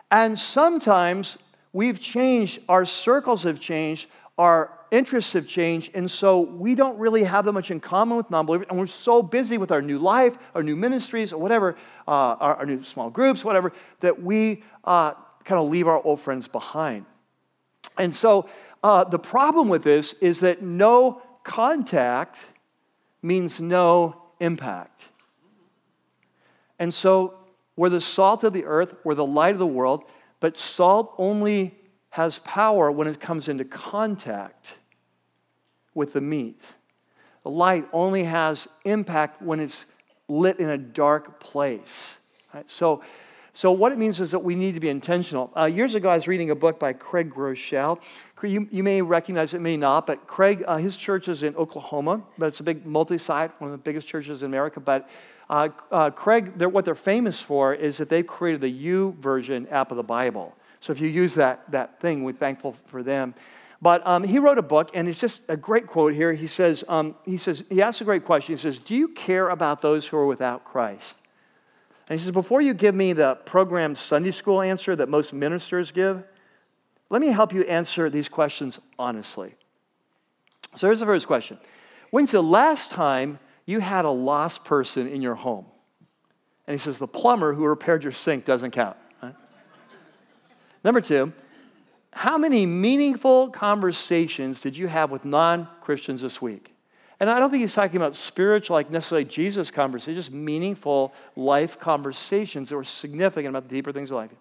S2: And sometimes we've changed, our circles have changed, our interests have changed, and so we don't really have that much in common with non believers, and we're so busy with our new life, our new ministries, or whatever, uh, our, our, new small groups, whatever, that we uh, kind of leave our old friends behind. And so uh, the problem with this is that no contact means no impact. And so we're the salt of the earth, we're the light of the world, but salt only has power when it comes into contact with the meat. The light only has impact when it's lit in a dark place. Right? So, so what it means is that we need to be intentional. Uh, years ago, I was reading a book by Craig Groeschel. You, you may recognize it, may not, but Craig, uh, his church is in Oklahoma, but it's a big multi-site, one of the biggest churches in America. But uh, uh Craig, they're, what they're famous for is that they've created the U YouVersion app of the Bible. So if you use that, that thing, we're thankful for them. But um, he wrote a book, and it's just a great quote here. He says, um, he says, he asks a great question. He says, Do you care about those who are without Christ? And he says, Before you give me the program Sunday school answer that most ministers give, let me help you answer these questions honestly. So here's the first question When's the last time you had a lost person in your home? And he says, The plumber who repaired your sink doesn't count. Number two, how many meaningful conversations did you have with non Christians this week? And I don't think he's talking about spiritual, like necessarily Jesus conversations, just meaningful life conversations that were significant about the deeper things of life.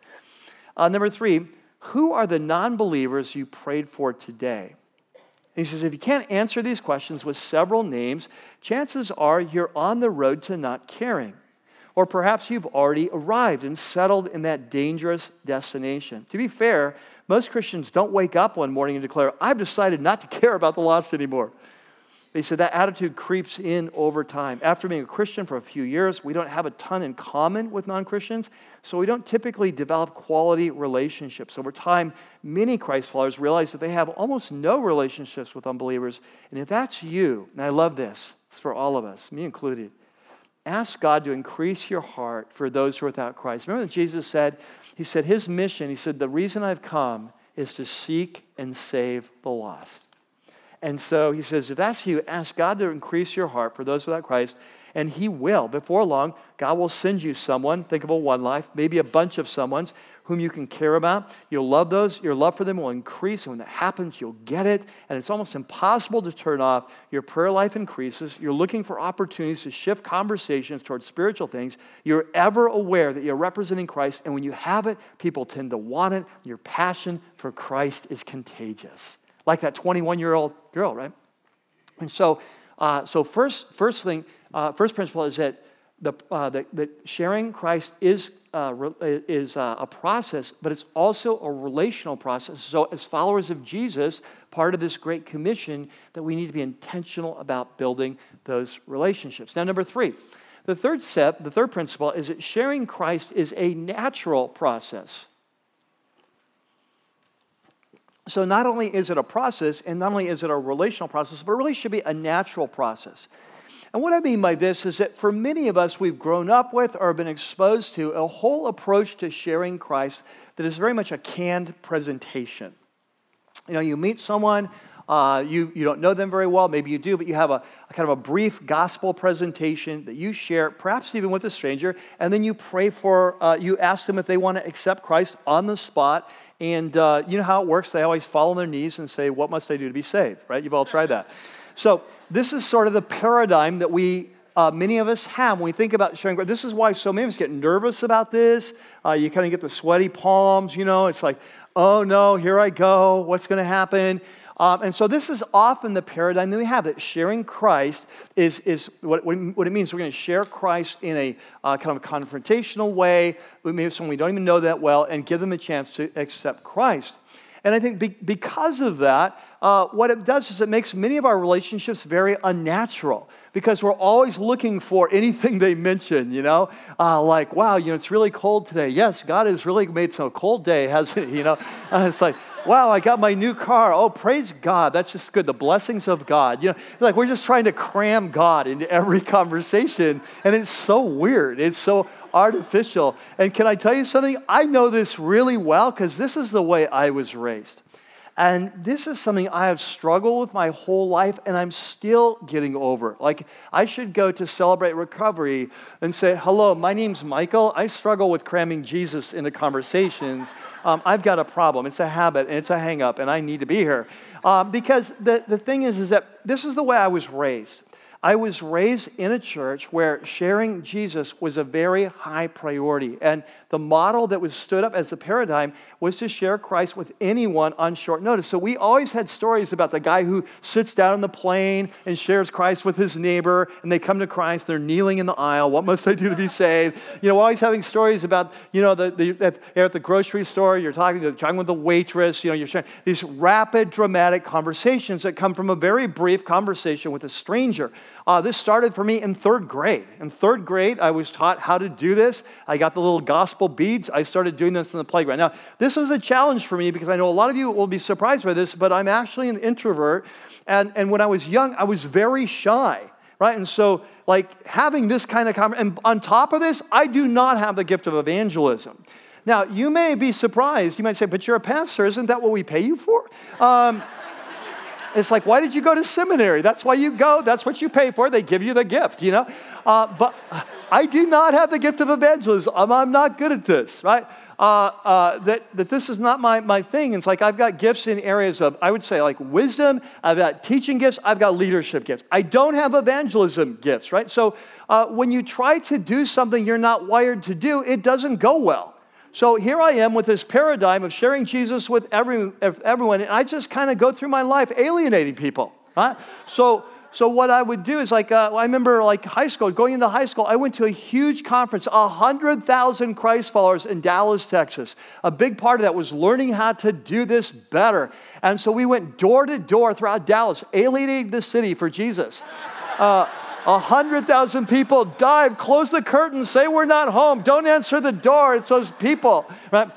S2: Uh, number three, who are the non believers you prayed for today? He says, if you can't answer these questions with several names, chances are you're on the road to not caring. Or perhaps you've already arrived and settled in that dangerous destination. To be fair, most Christians don't wake up one morning and declare, I've decided not to care about the lost anymore. They said that attitude creeps in over time. After being a Christian for a few years, we don't have a ton in common with non Christians, so we don't typically develop quality relationships. Over time, many Christ followers realize that they have almost no relationships with unbelievers. And if that's you, and I love this, it's for all of us, me included, ask God to increase your heart for those who are without Christ. Remember that Jesus said, He said, His mission, He said, the reason I've come is to seek and save the lost. And so He says, if that's you, ask God to increase your heart for those without Christ and He will. Before long, God will send you someone, think of a one life, maybe a bunch of someone's whom you can care about. You'll love those. Your love for them will increase. And when that happens, you'll get it. And it's almost impossible to turn off. Your prayer life increases. You're looking for opportunities to shift conversations towards spiritual things. You're ever aware that you're representing Christ. And when you have it, people tend to want it. Your passion for Christ is contagious. Like that 21 year old girl, right? And so, uh, so first, first thing, uh, first principle is that the, uh, sharing Christ is, uh, re, is uh, a process, but it's also a relational process. So, as followers of Jesus, part of this great commission that we need to be intentional about building those relationships. Now, number three, the third step, the third principle is that sharing Christ is a natural process. So, not only is it a process, and not only is it a relational process, but it really should be a natural process. And what I mean by this is that for many of us, we've grown up with or been exposed to a whole approach to sharing Christ that is very much a canned presentation. You know, you meet someone, Uh, you, you don't know them very well, maybe you do, but you have a, a kind of a brief gospel presentation that you share, perhaps even with a stranger, and then you pray for, uh, you ask them if they want to accept Christ on the spot. And uh, you know how it works? They always fall on their knees and say, What must I do to be saved? Right? You've all tried that. So, this is sort of the paradigm that we uh, many of us have when we think about sharing. This is why so many of us get nervous about this. Uh, you kind of get the sweaty palms, you know, it's like, oh no, here I go, what's going to happen? Um, and so this is often the paradigm that we have that sharing Christ is, is what, what it means. We're going to share Christ in a uh, kind of a confrontational way, maybe someone we don't even know that well, and give them a chance to accept Christ. And I think be, because of that, uh, what it does is it makes many of our relationships very unnatural because we're always looking for anything they mention, you know? Uh, like, wow, you know, it's really cold today. Yes, God has really made some cold day, hasn't he? You know? Uh, it's like, wow, I got my new car. Oh, praise God. That's just good. The blessings of God. You know, like we're just trying to cram God into every conversation, and it's so weird. It's so artificial. And can I tell you something? I know this really well because this is the way I was raised. And this is something I have struggled with my whole life, and I'm still getting over. Like, I should go to celebrate recovery and say, Hello, my name's Michael. I struggle with cramming Jesus into conversations. Um, I've got a problem. It's a habit, and it's a hang up, and I need to be here. Uh, because the, the thing is, is that this is the way I was raised. I was raised in a church where sharing Jesus was a very high priority. And the model that was stood up as the paradigm was to share Christ with anyone on short notice. So we always had stories about the guy who sits down in the plane and shares Christ with his neighbor, and they come to Christ, they're kneeling in the aisle. What must I do to be saved? You know, always having stories about, you know, the, the, at, at the grocery store, you're talking, you're talking with the waitress, you know, you're sharing these rapid, dramatic conversations that come from a very brief conversation with a stranger. Uh, this started for me in third grade. In third grade, I was taught how to do this. I got the little gospel beads. I started doing this in the playground. Now, this was a challenge for me because I know a lot of you will be surprised by this, but I'm actually an introvert. And, and when I was young, I was very shy, right? And so, like, having this kind of conversation, and on top of this, I do not have the gift of evangelism. Now, you may be surprised. You might say, but you're a pastor. Isn't that what we pay you for? Um, it's like, why did you go to seminary? That's why you go. That's what you pay for. They give you the gift, you know? Uh, but I do not have the gift of evangelism. I'm not good at this, right? Uh, uh, that, that this is not my, my thing. It's like I've got gifts in areas of, I would say, like wisdom, I've got teaching gifts, I've got leadership gifts. I don't have evangelism gifts, right? So uh, when you try to do something you're not wired to do, it doesn't go well. So here I am with this paradigm of sharing Jesus with every, everyone, and I just kind of go through my life alienating people. So, so what I would do is like uh, I remember like high school, going into high school, I went to a huge conference, hundred thousand Christ followers in Dallas, Texas. A big part of that was learning how to do this better, and so we went door to door throughout Dallas, alienating the city for Jesus. Uh, a hundred thousand people dive, close the curtain, say we're not home, don't answer the door. It's those people, right?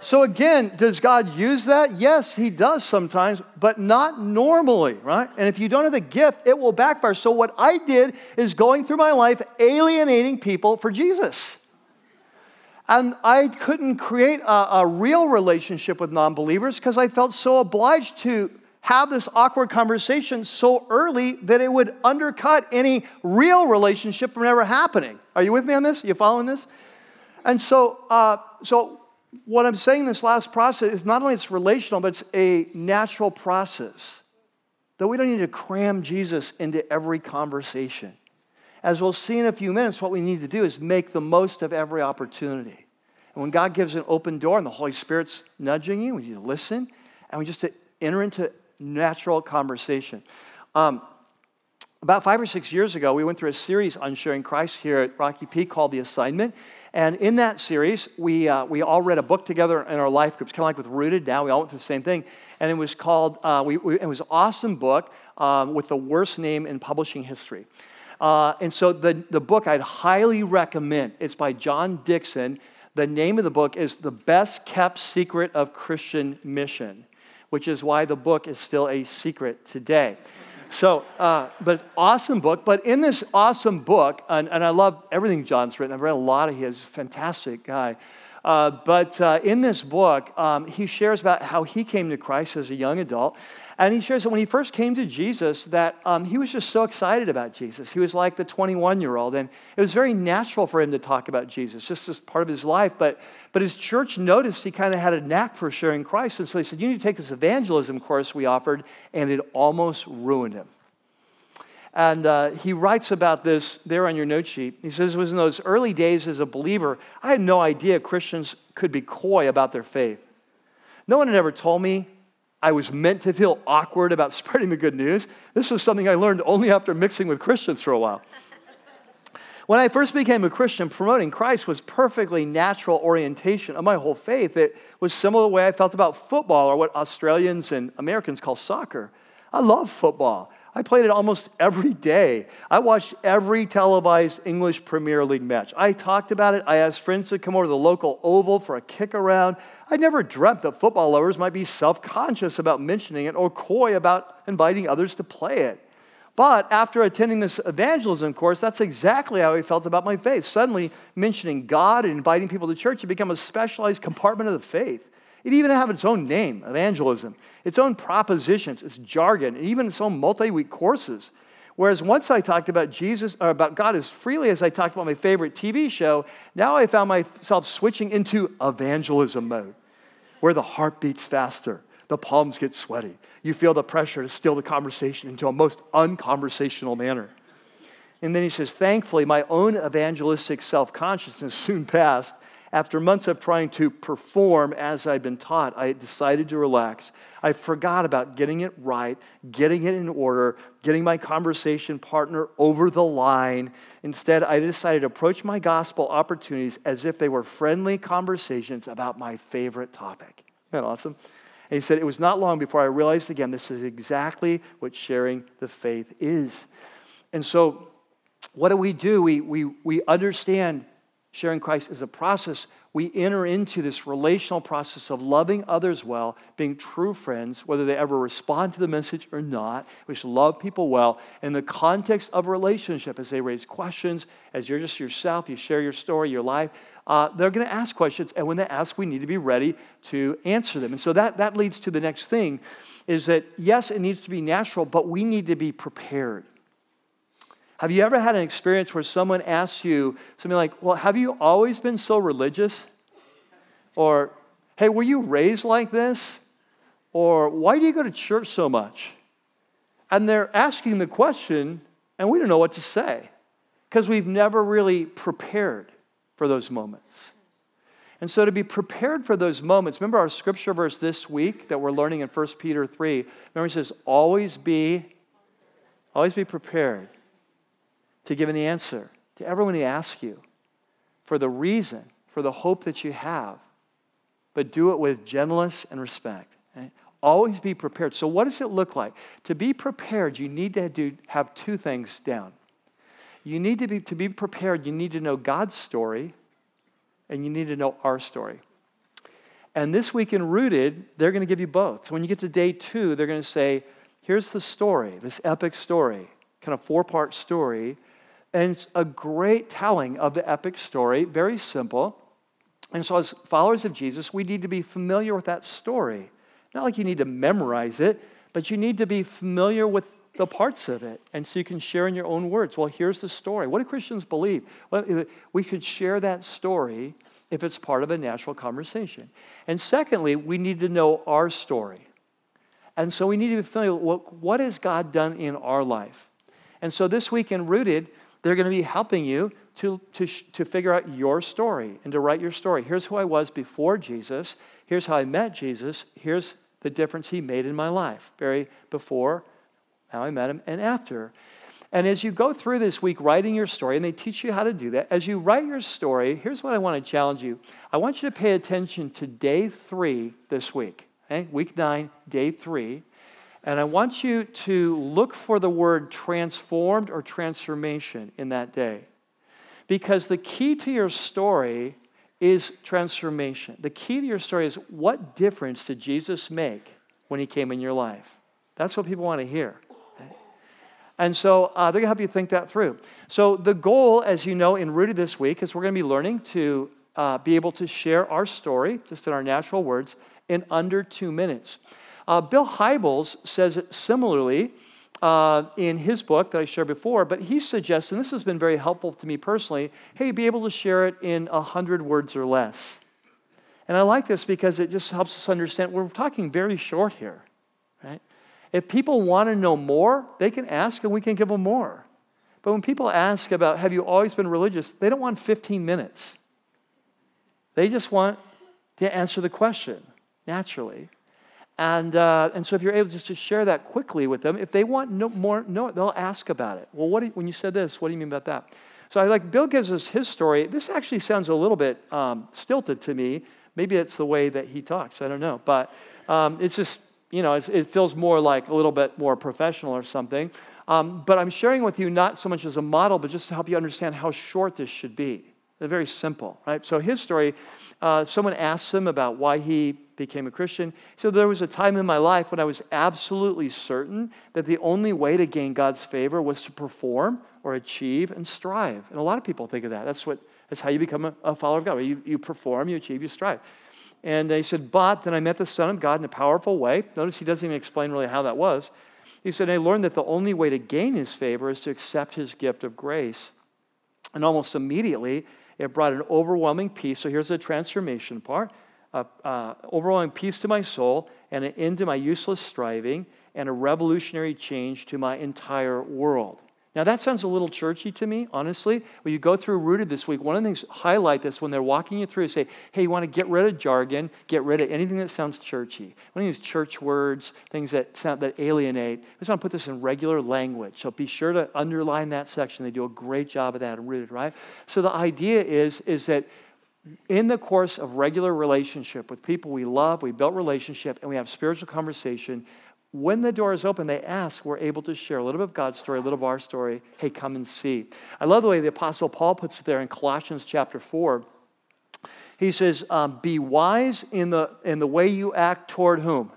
S2: So again, does God use that? Yes, He does sometimes, but not normally, right? And if you don't have the gift, it will backfire. So what I did is going through my life alienating people for Jesus. And I couldn't create a, a real relationship with non believers because I felt so obliged to have this awkward conversation so early that it would undercut any real relationship from ever happening. Are you with me on this? Are you following this? And so, uh, so what I'm saying this last process is not only it's relational, but it's a natural process. That we don't need to cram Jesus into every conversation. As we'll see in a few minutes, what we need to do is make the most of every opportunity. And when God gives an open door and the Holy Spirit's nudging you, we need to listen and we just to enter into natural conversation. Um, about five or six years ago, we went through a series on sharing Christ here at Rocky Peak called The Assignment. And in that series, we, uh, we all read a book together in our life groups, kind of like with Rooted now. We all went through the same thing. And it was called, uh, we, we, it was an awesome book um, with the worst name in publishing history. Uh, and so the, the book I'd highly recommend. It's by John Dickson. The name of the book is The Best Kept Secret of Christian Mission which is why the book is still a secret today. So, uh, but awesome book. But in this awesome book, and, and, I love everything John's written, I've read a lot of his, fantastic guy. Uh, but uh, in this book, um, he shares about how he came to Christ as a young adult. And he shares that when he first came to Jesus, that um, he was just so excited about Jesus. He was like the 21 year old, and it was very natural for him to talk about Jesus, just as part of his life. But, but his church noticed he kind of had a knack for sharing Christ, and so they said, You need to take this evangelism course we offered, and it almost ruined him. And uh, he writes about this there on your note sheet. He says, It was in those early days as a believer, I had no idea Christians could be coy about their faith. No one had ever told me I was meant to feel awkward about spreading the good news. This was something I learned only after mixing with Christians for a while. When I first became a Christian, promoting Christ was perfectly natural orientation of my whole faith. It was similar to the way I felt about football or what Australians and Americans call soccer. I love football. I played it almost every day. I watched every televised English Premier League match. I talked about it. I asked friends to come over to the local oval for a kick around. I never dreamt that football lovers might be self conscious about mentioning it or coy about inviting others to play it. But after attending this evangelism course, that's exactly how I felt about my faith. Suddenly, mentioning God and inviting people to church had become a specialized compartment of the faith. It even had its own name, evangelism, its own propositions, its jargon, and even its own multi-week courses. Whereas once I talked about Jesus or about God as freely as I talked about my favorite TV show, now I found myself switching into evangelism mode, where the heart beats faster, the palms get sweaty. You feel the pressure to steal the conversation into a most unconversational manner. And then he says, Thankfully, my own evangelistic self consciousness soon passed, after months of trying to perform as I'd been taught, I decided to relax. I forgot about getting it right, getting it in order, getting my conversation partner over the line. Instead, I decided to approach my gospel opportunities as if they were friendly conversations about my favorite topic. Isn't that awesome? And he said, It was not long before I realized again, this is exactly what sharing the faith is. And so, what do we do? We, we, we understand sharing Christ is a process. We enter into this relational process of loving others well, being true friends, whether they ever respond to the message or not. We should love people well. In the context of a relationship, as they raise questions, as you're just yourself, you share your story, your life, uh, they're going to ask questions. And when they ask, we need to be ready to answer them. And so that, that leads to the next thing is that, yes, it needs to be natural, but we need to be prepared. Have you ever had an experience where someone asks you something like, Well, have you always been so religious? Or, Hey, were you raised like this? Or, Why do you go to church so much? And they're asking the question, and we don't know what to say because we've never really prepared for those moments. And so, to be prepared for those moments, remember our scripture verse this week that we're learning in 1 Peter 3. Remember, it says, Always be, always be prepared to give an answer to everyone who asks you for the reason, for the hope that you have, but do it with gentleness and respect. Okay? Always be prepared. So, what does it look like? To be prepared, you need to do, have two things down. You need to be, to be prepared, you need to know God's story, and you need to know our story. And this week in Rooted, they're going to give you both. So when you get to day two, they're going to say, here's the story, this epic story, kind of four part story and it's a great telling of the epic story, very simple. And so, as followers of Jesus, we need to be familiar with that story. Not like you need to memorize it, but you need to be familiar with the parts of it. And so you can share in your own words. Well, here's the story. What do Christians believe? Well, we could share that story if it's part of a natural conversation. And secondly, we need to know our story. And so we need to be familiar with what has God done in our life. And so this week in Rooted, they're going to be helping you to, to, to figure out your story and to write your story. Here's who I was before Jesus. Here's how I met Jesus. Here's the difference he made in my life. Very before, how I met him, and after. And as you go through this week writing your story, and they teach you how to do that, as you write your story, here's what I want to challenge you. I want you to pay attention to day three this week. Okay? Week nine, day three. And I want you to look for the word transformed or transformation in that day. Because the key to your story is transformation. The key to your story is what difference did Jesus make when he came in your life? That's what people want to hear. And so uh, they're going to help you think that through. So, the goal, as you know, in Rooted this week is we're going to be learning to uh, be able to share our story, just in our natural words, in under two minutes. Uh, Bill Hybels says it similarly uh, in his book that I shared before, but he suggests, and this has been very helpful to me personally, hey, be able to share it in 100 words or less. And I like this because it just helps us understand we're talking very short here, right? If people want to know more, they can ask and we can give them more. But when people ask about, have you always been religious, they don't want 15 minutes. They just want to answer the question naturally. And, uh, and so if you're able just to share that quickly with them, if they want no more, no, they'll ask about it. Well, what you, when you said this, what do you mean about that? So I like Bill gives us his story. This actually sounds a little bit um, stilted to me. Maybe it's the way that he talks. I don't know, but um, it's just you know it feels more like a little bit more professional or something. Um, but I'm sharing with you not so much as a model, but just to help you understand how short this should be. They're very simple, right? So his story, uh, someone asked him about why he became a Christian. So there was a time in my life when I was absolutely certain that the only way to gain God's favor was to perform or achieve and strive. And a lot of people think of that. That's what that's how you become a, a follower of God. You, you perform, you achieve, you strive. And he said, But then I met the Son of God in a powerful way. Notice he doesn't even explain really how that was. He said, I learned that the only way to gain his favor is to accept his gift of grace. And almost immediately, it brought an overwhelming peace. So here's the transformation part uh, uh, overwhelming peace to my soul, and an end to my useless striving, and a revolutionary change to my entire world. Now, that sounds a little churchy to me, honestly. When you go through Rooted this week, one of the things, highlight this when they're walking you through, say, hey, you want to get rid of jargon, get rid of anything that sounds churchy. One of these church words, things that sound, that alienate. I just want to put this in regular language. So be sure to underline that section. They do a great job of that in Rooted, right? So the idea is, is that in the course of regular relationship with people we love, we built relationship, and we have spiritual conversation, when the door is open, they ask, we're able to share a little bit of God's story, a little of our story. Hey, come and see. I love the way the Apostle Paul puts it there in Colossians chapter 4. He says, um, Be wise in the, in the way you act toward whom?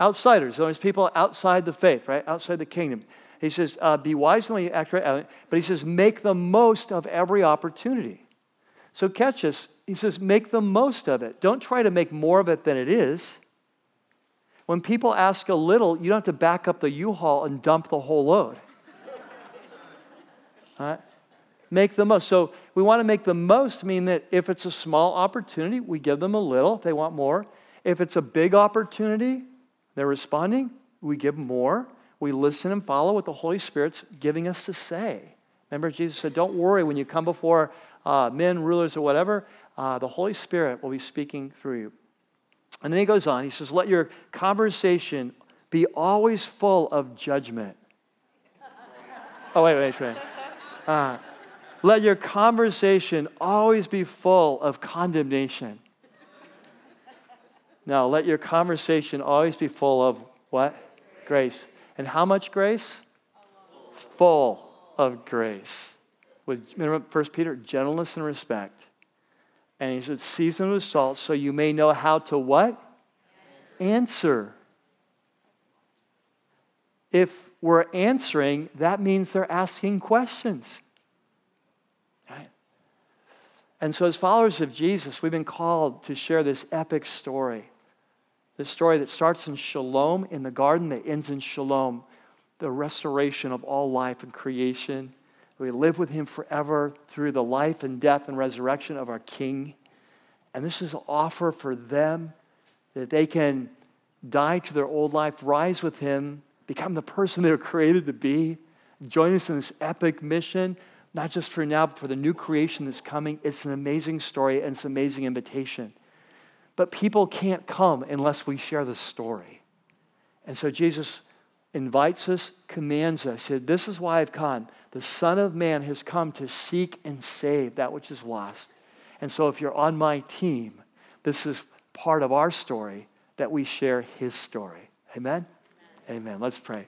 S2: Outsiders. Those people outside the faith, right? Outside the kingdom. He says, uh, Be wise in the way you act, but he says, Make the most of every opportunity. So catch us. He says, Make the most of it. Don't try to make more of it than it is. When people ask a little, you don't have to back up the U Haul and dump the whole load. right? Make the most. So we want to make the most mean that if it's a small opportunity, we give them a little if they want more. If it's a big opportunity, they're responding, we give more. We listen and follow what the Holy Spirit's giving us to say. Remember, Jesus said, Don't worry when you come before uh, men, rulers, or whatever, uh, the Holy Spirit will be speaking through you. And then he goes on, he says, Let your conversation be always full of judgment. oh, wait, wait, wait. Uh, let your conversation always be full of condemnation. Now, let your conversation always be full of what? Grace. And how much grace? Full of grace. With remember 1 Peter, gentleness and respect. And he said, season with salt so you may know how to what? Answer. If we're answering, that means they're asking questions. Right? And so, as followers of Jesus, we've been called to share this epic story. This story that starts in shalom in the garden, that ends in shalom, the restoration of all life and creation we live with him forever through the life and death and resurrection of our King. And this is an offer for them that they can die to their old life, rise with him, become the person they were created to be, join us in this epic mission, not just for now, but for the new creation that's coming. It's an amazing story and it's an amazing invitation. But people can't come unless we share the story. And so Jesus invites us, commands us. Said, This is why I've come. The Son of Man has come to seek and save that which is lost. And so, if you're on my team, this is part of our story that we share his story. Amen? Amen. Amen. Let's pray.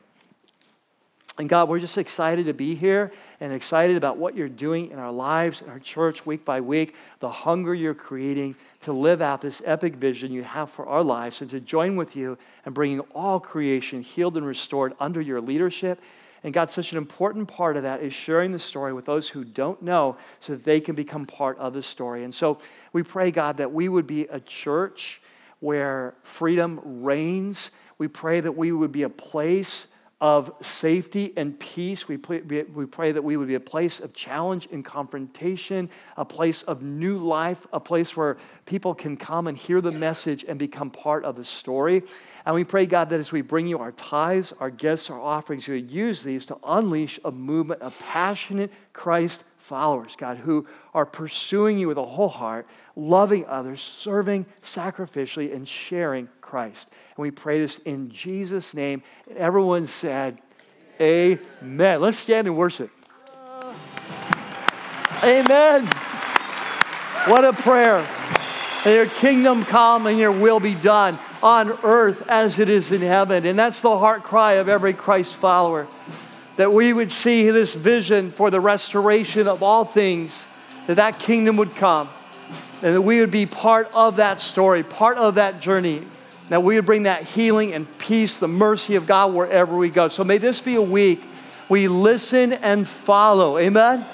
S2: And God, we're just excited to be here and excited about what you're doing in our lives, in our church, week by week, the hunger you're creating to live out this epic vision you have for our lives and to join with you and bringing all creation healed and restored under your leadership. And God, such an important part of that is sharing the story with those who don't know so that they can become part of the story. And so we pray, God, that we would be a church where freedom reigns. We pray that we would be a place of safety and peace. We pray, we pray that we would be a place of challenge and confrontation, a place of new life, a place where people can come and hear the message and become part of the story. And we pray, God, that as we bring you our tithes, our gifts, our offerings, you would use these to unleash a movement of passionate Christ followers, God, who are pursuing you with a whole heart, loving others, serving sacrificially, and sharing Christ. And we pray this in Jesus' name. And everyone said, Amen. Let's stand and worship. Amen. What a prayer. And your kingdom come and your will be done on earth as it is in heaven. And that's the heart cry of every Christ follower. That we would see this vision for the restoration of all things, that that kingdom would come, that we would be part of that story, part of that journey, that we would bring that healing and peace, the mercy of God wherever we go. So may this be a week we listen and follow. Amen?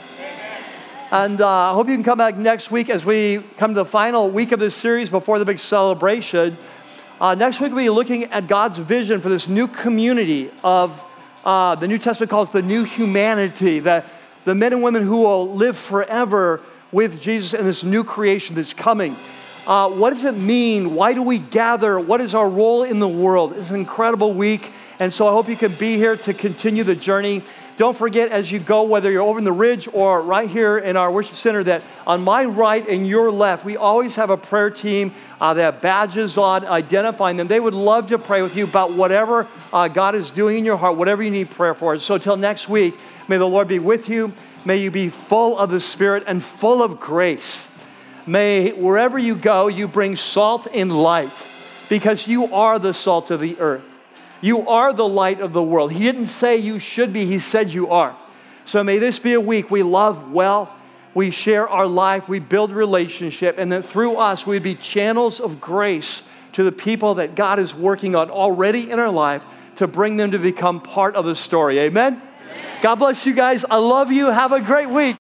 S2: And uh, I hope you can come back next week as we come to the final week of this series before the big celebration. Uh, next week, we'll be looking at God's vision for this new community of uh, the New Testament calls the new humanity, the, the men and women who will live forever with Jesus and this new creation that's coming. Uh, what does it mean? Why do we gather? What is our role in the world? It's an incredible week. And so I hope you can be here to continue the journey. Don't forget as you go, whether you're over in the ridge or right here in our worship center, that on my right and your left, we always have a prayer team uh, that have badges on identifying them. They would love to pray with you about whatever uh, God is doing in your heart, whatever you need prayer for. So until next week, may the Lord be with you. May you be full of the Spirit and full of grace. May wherever you go, you bring salt and light because you are the salt of the earth. You are the light of the world. He didn't say you should be, He said you are. So may this be a week we love well, we share our life, we build relationship, and that through us we'd be channels of grace to the people that God is working on already in our life to bring them to become part of the story. Amen? Amen. God bless you guys. I love you. Have a great week.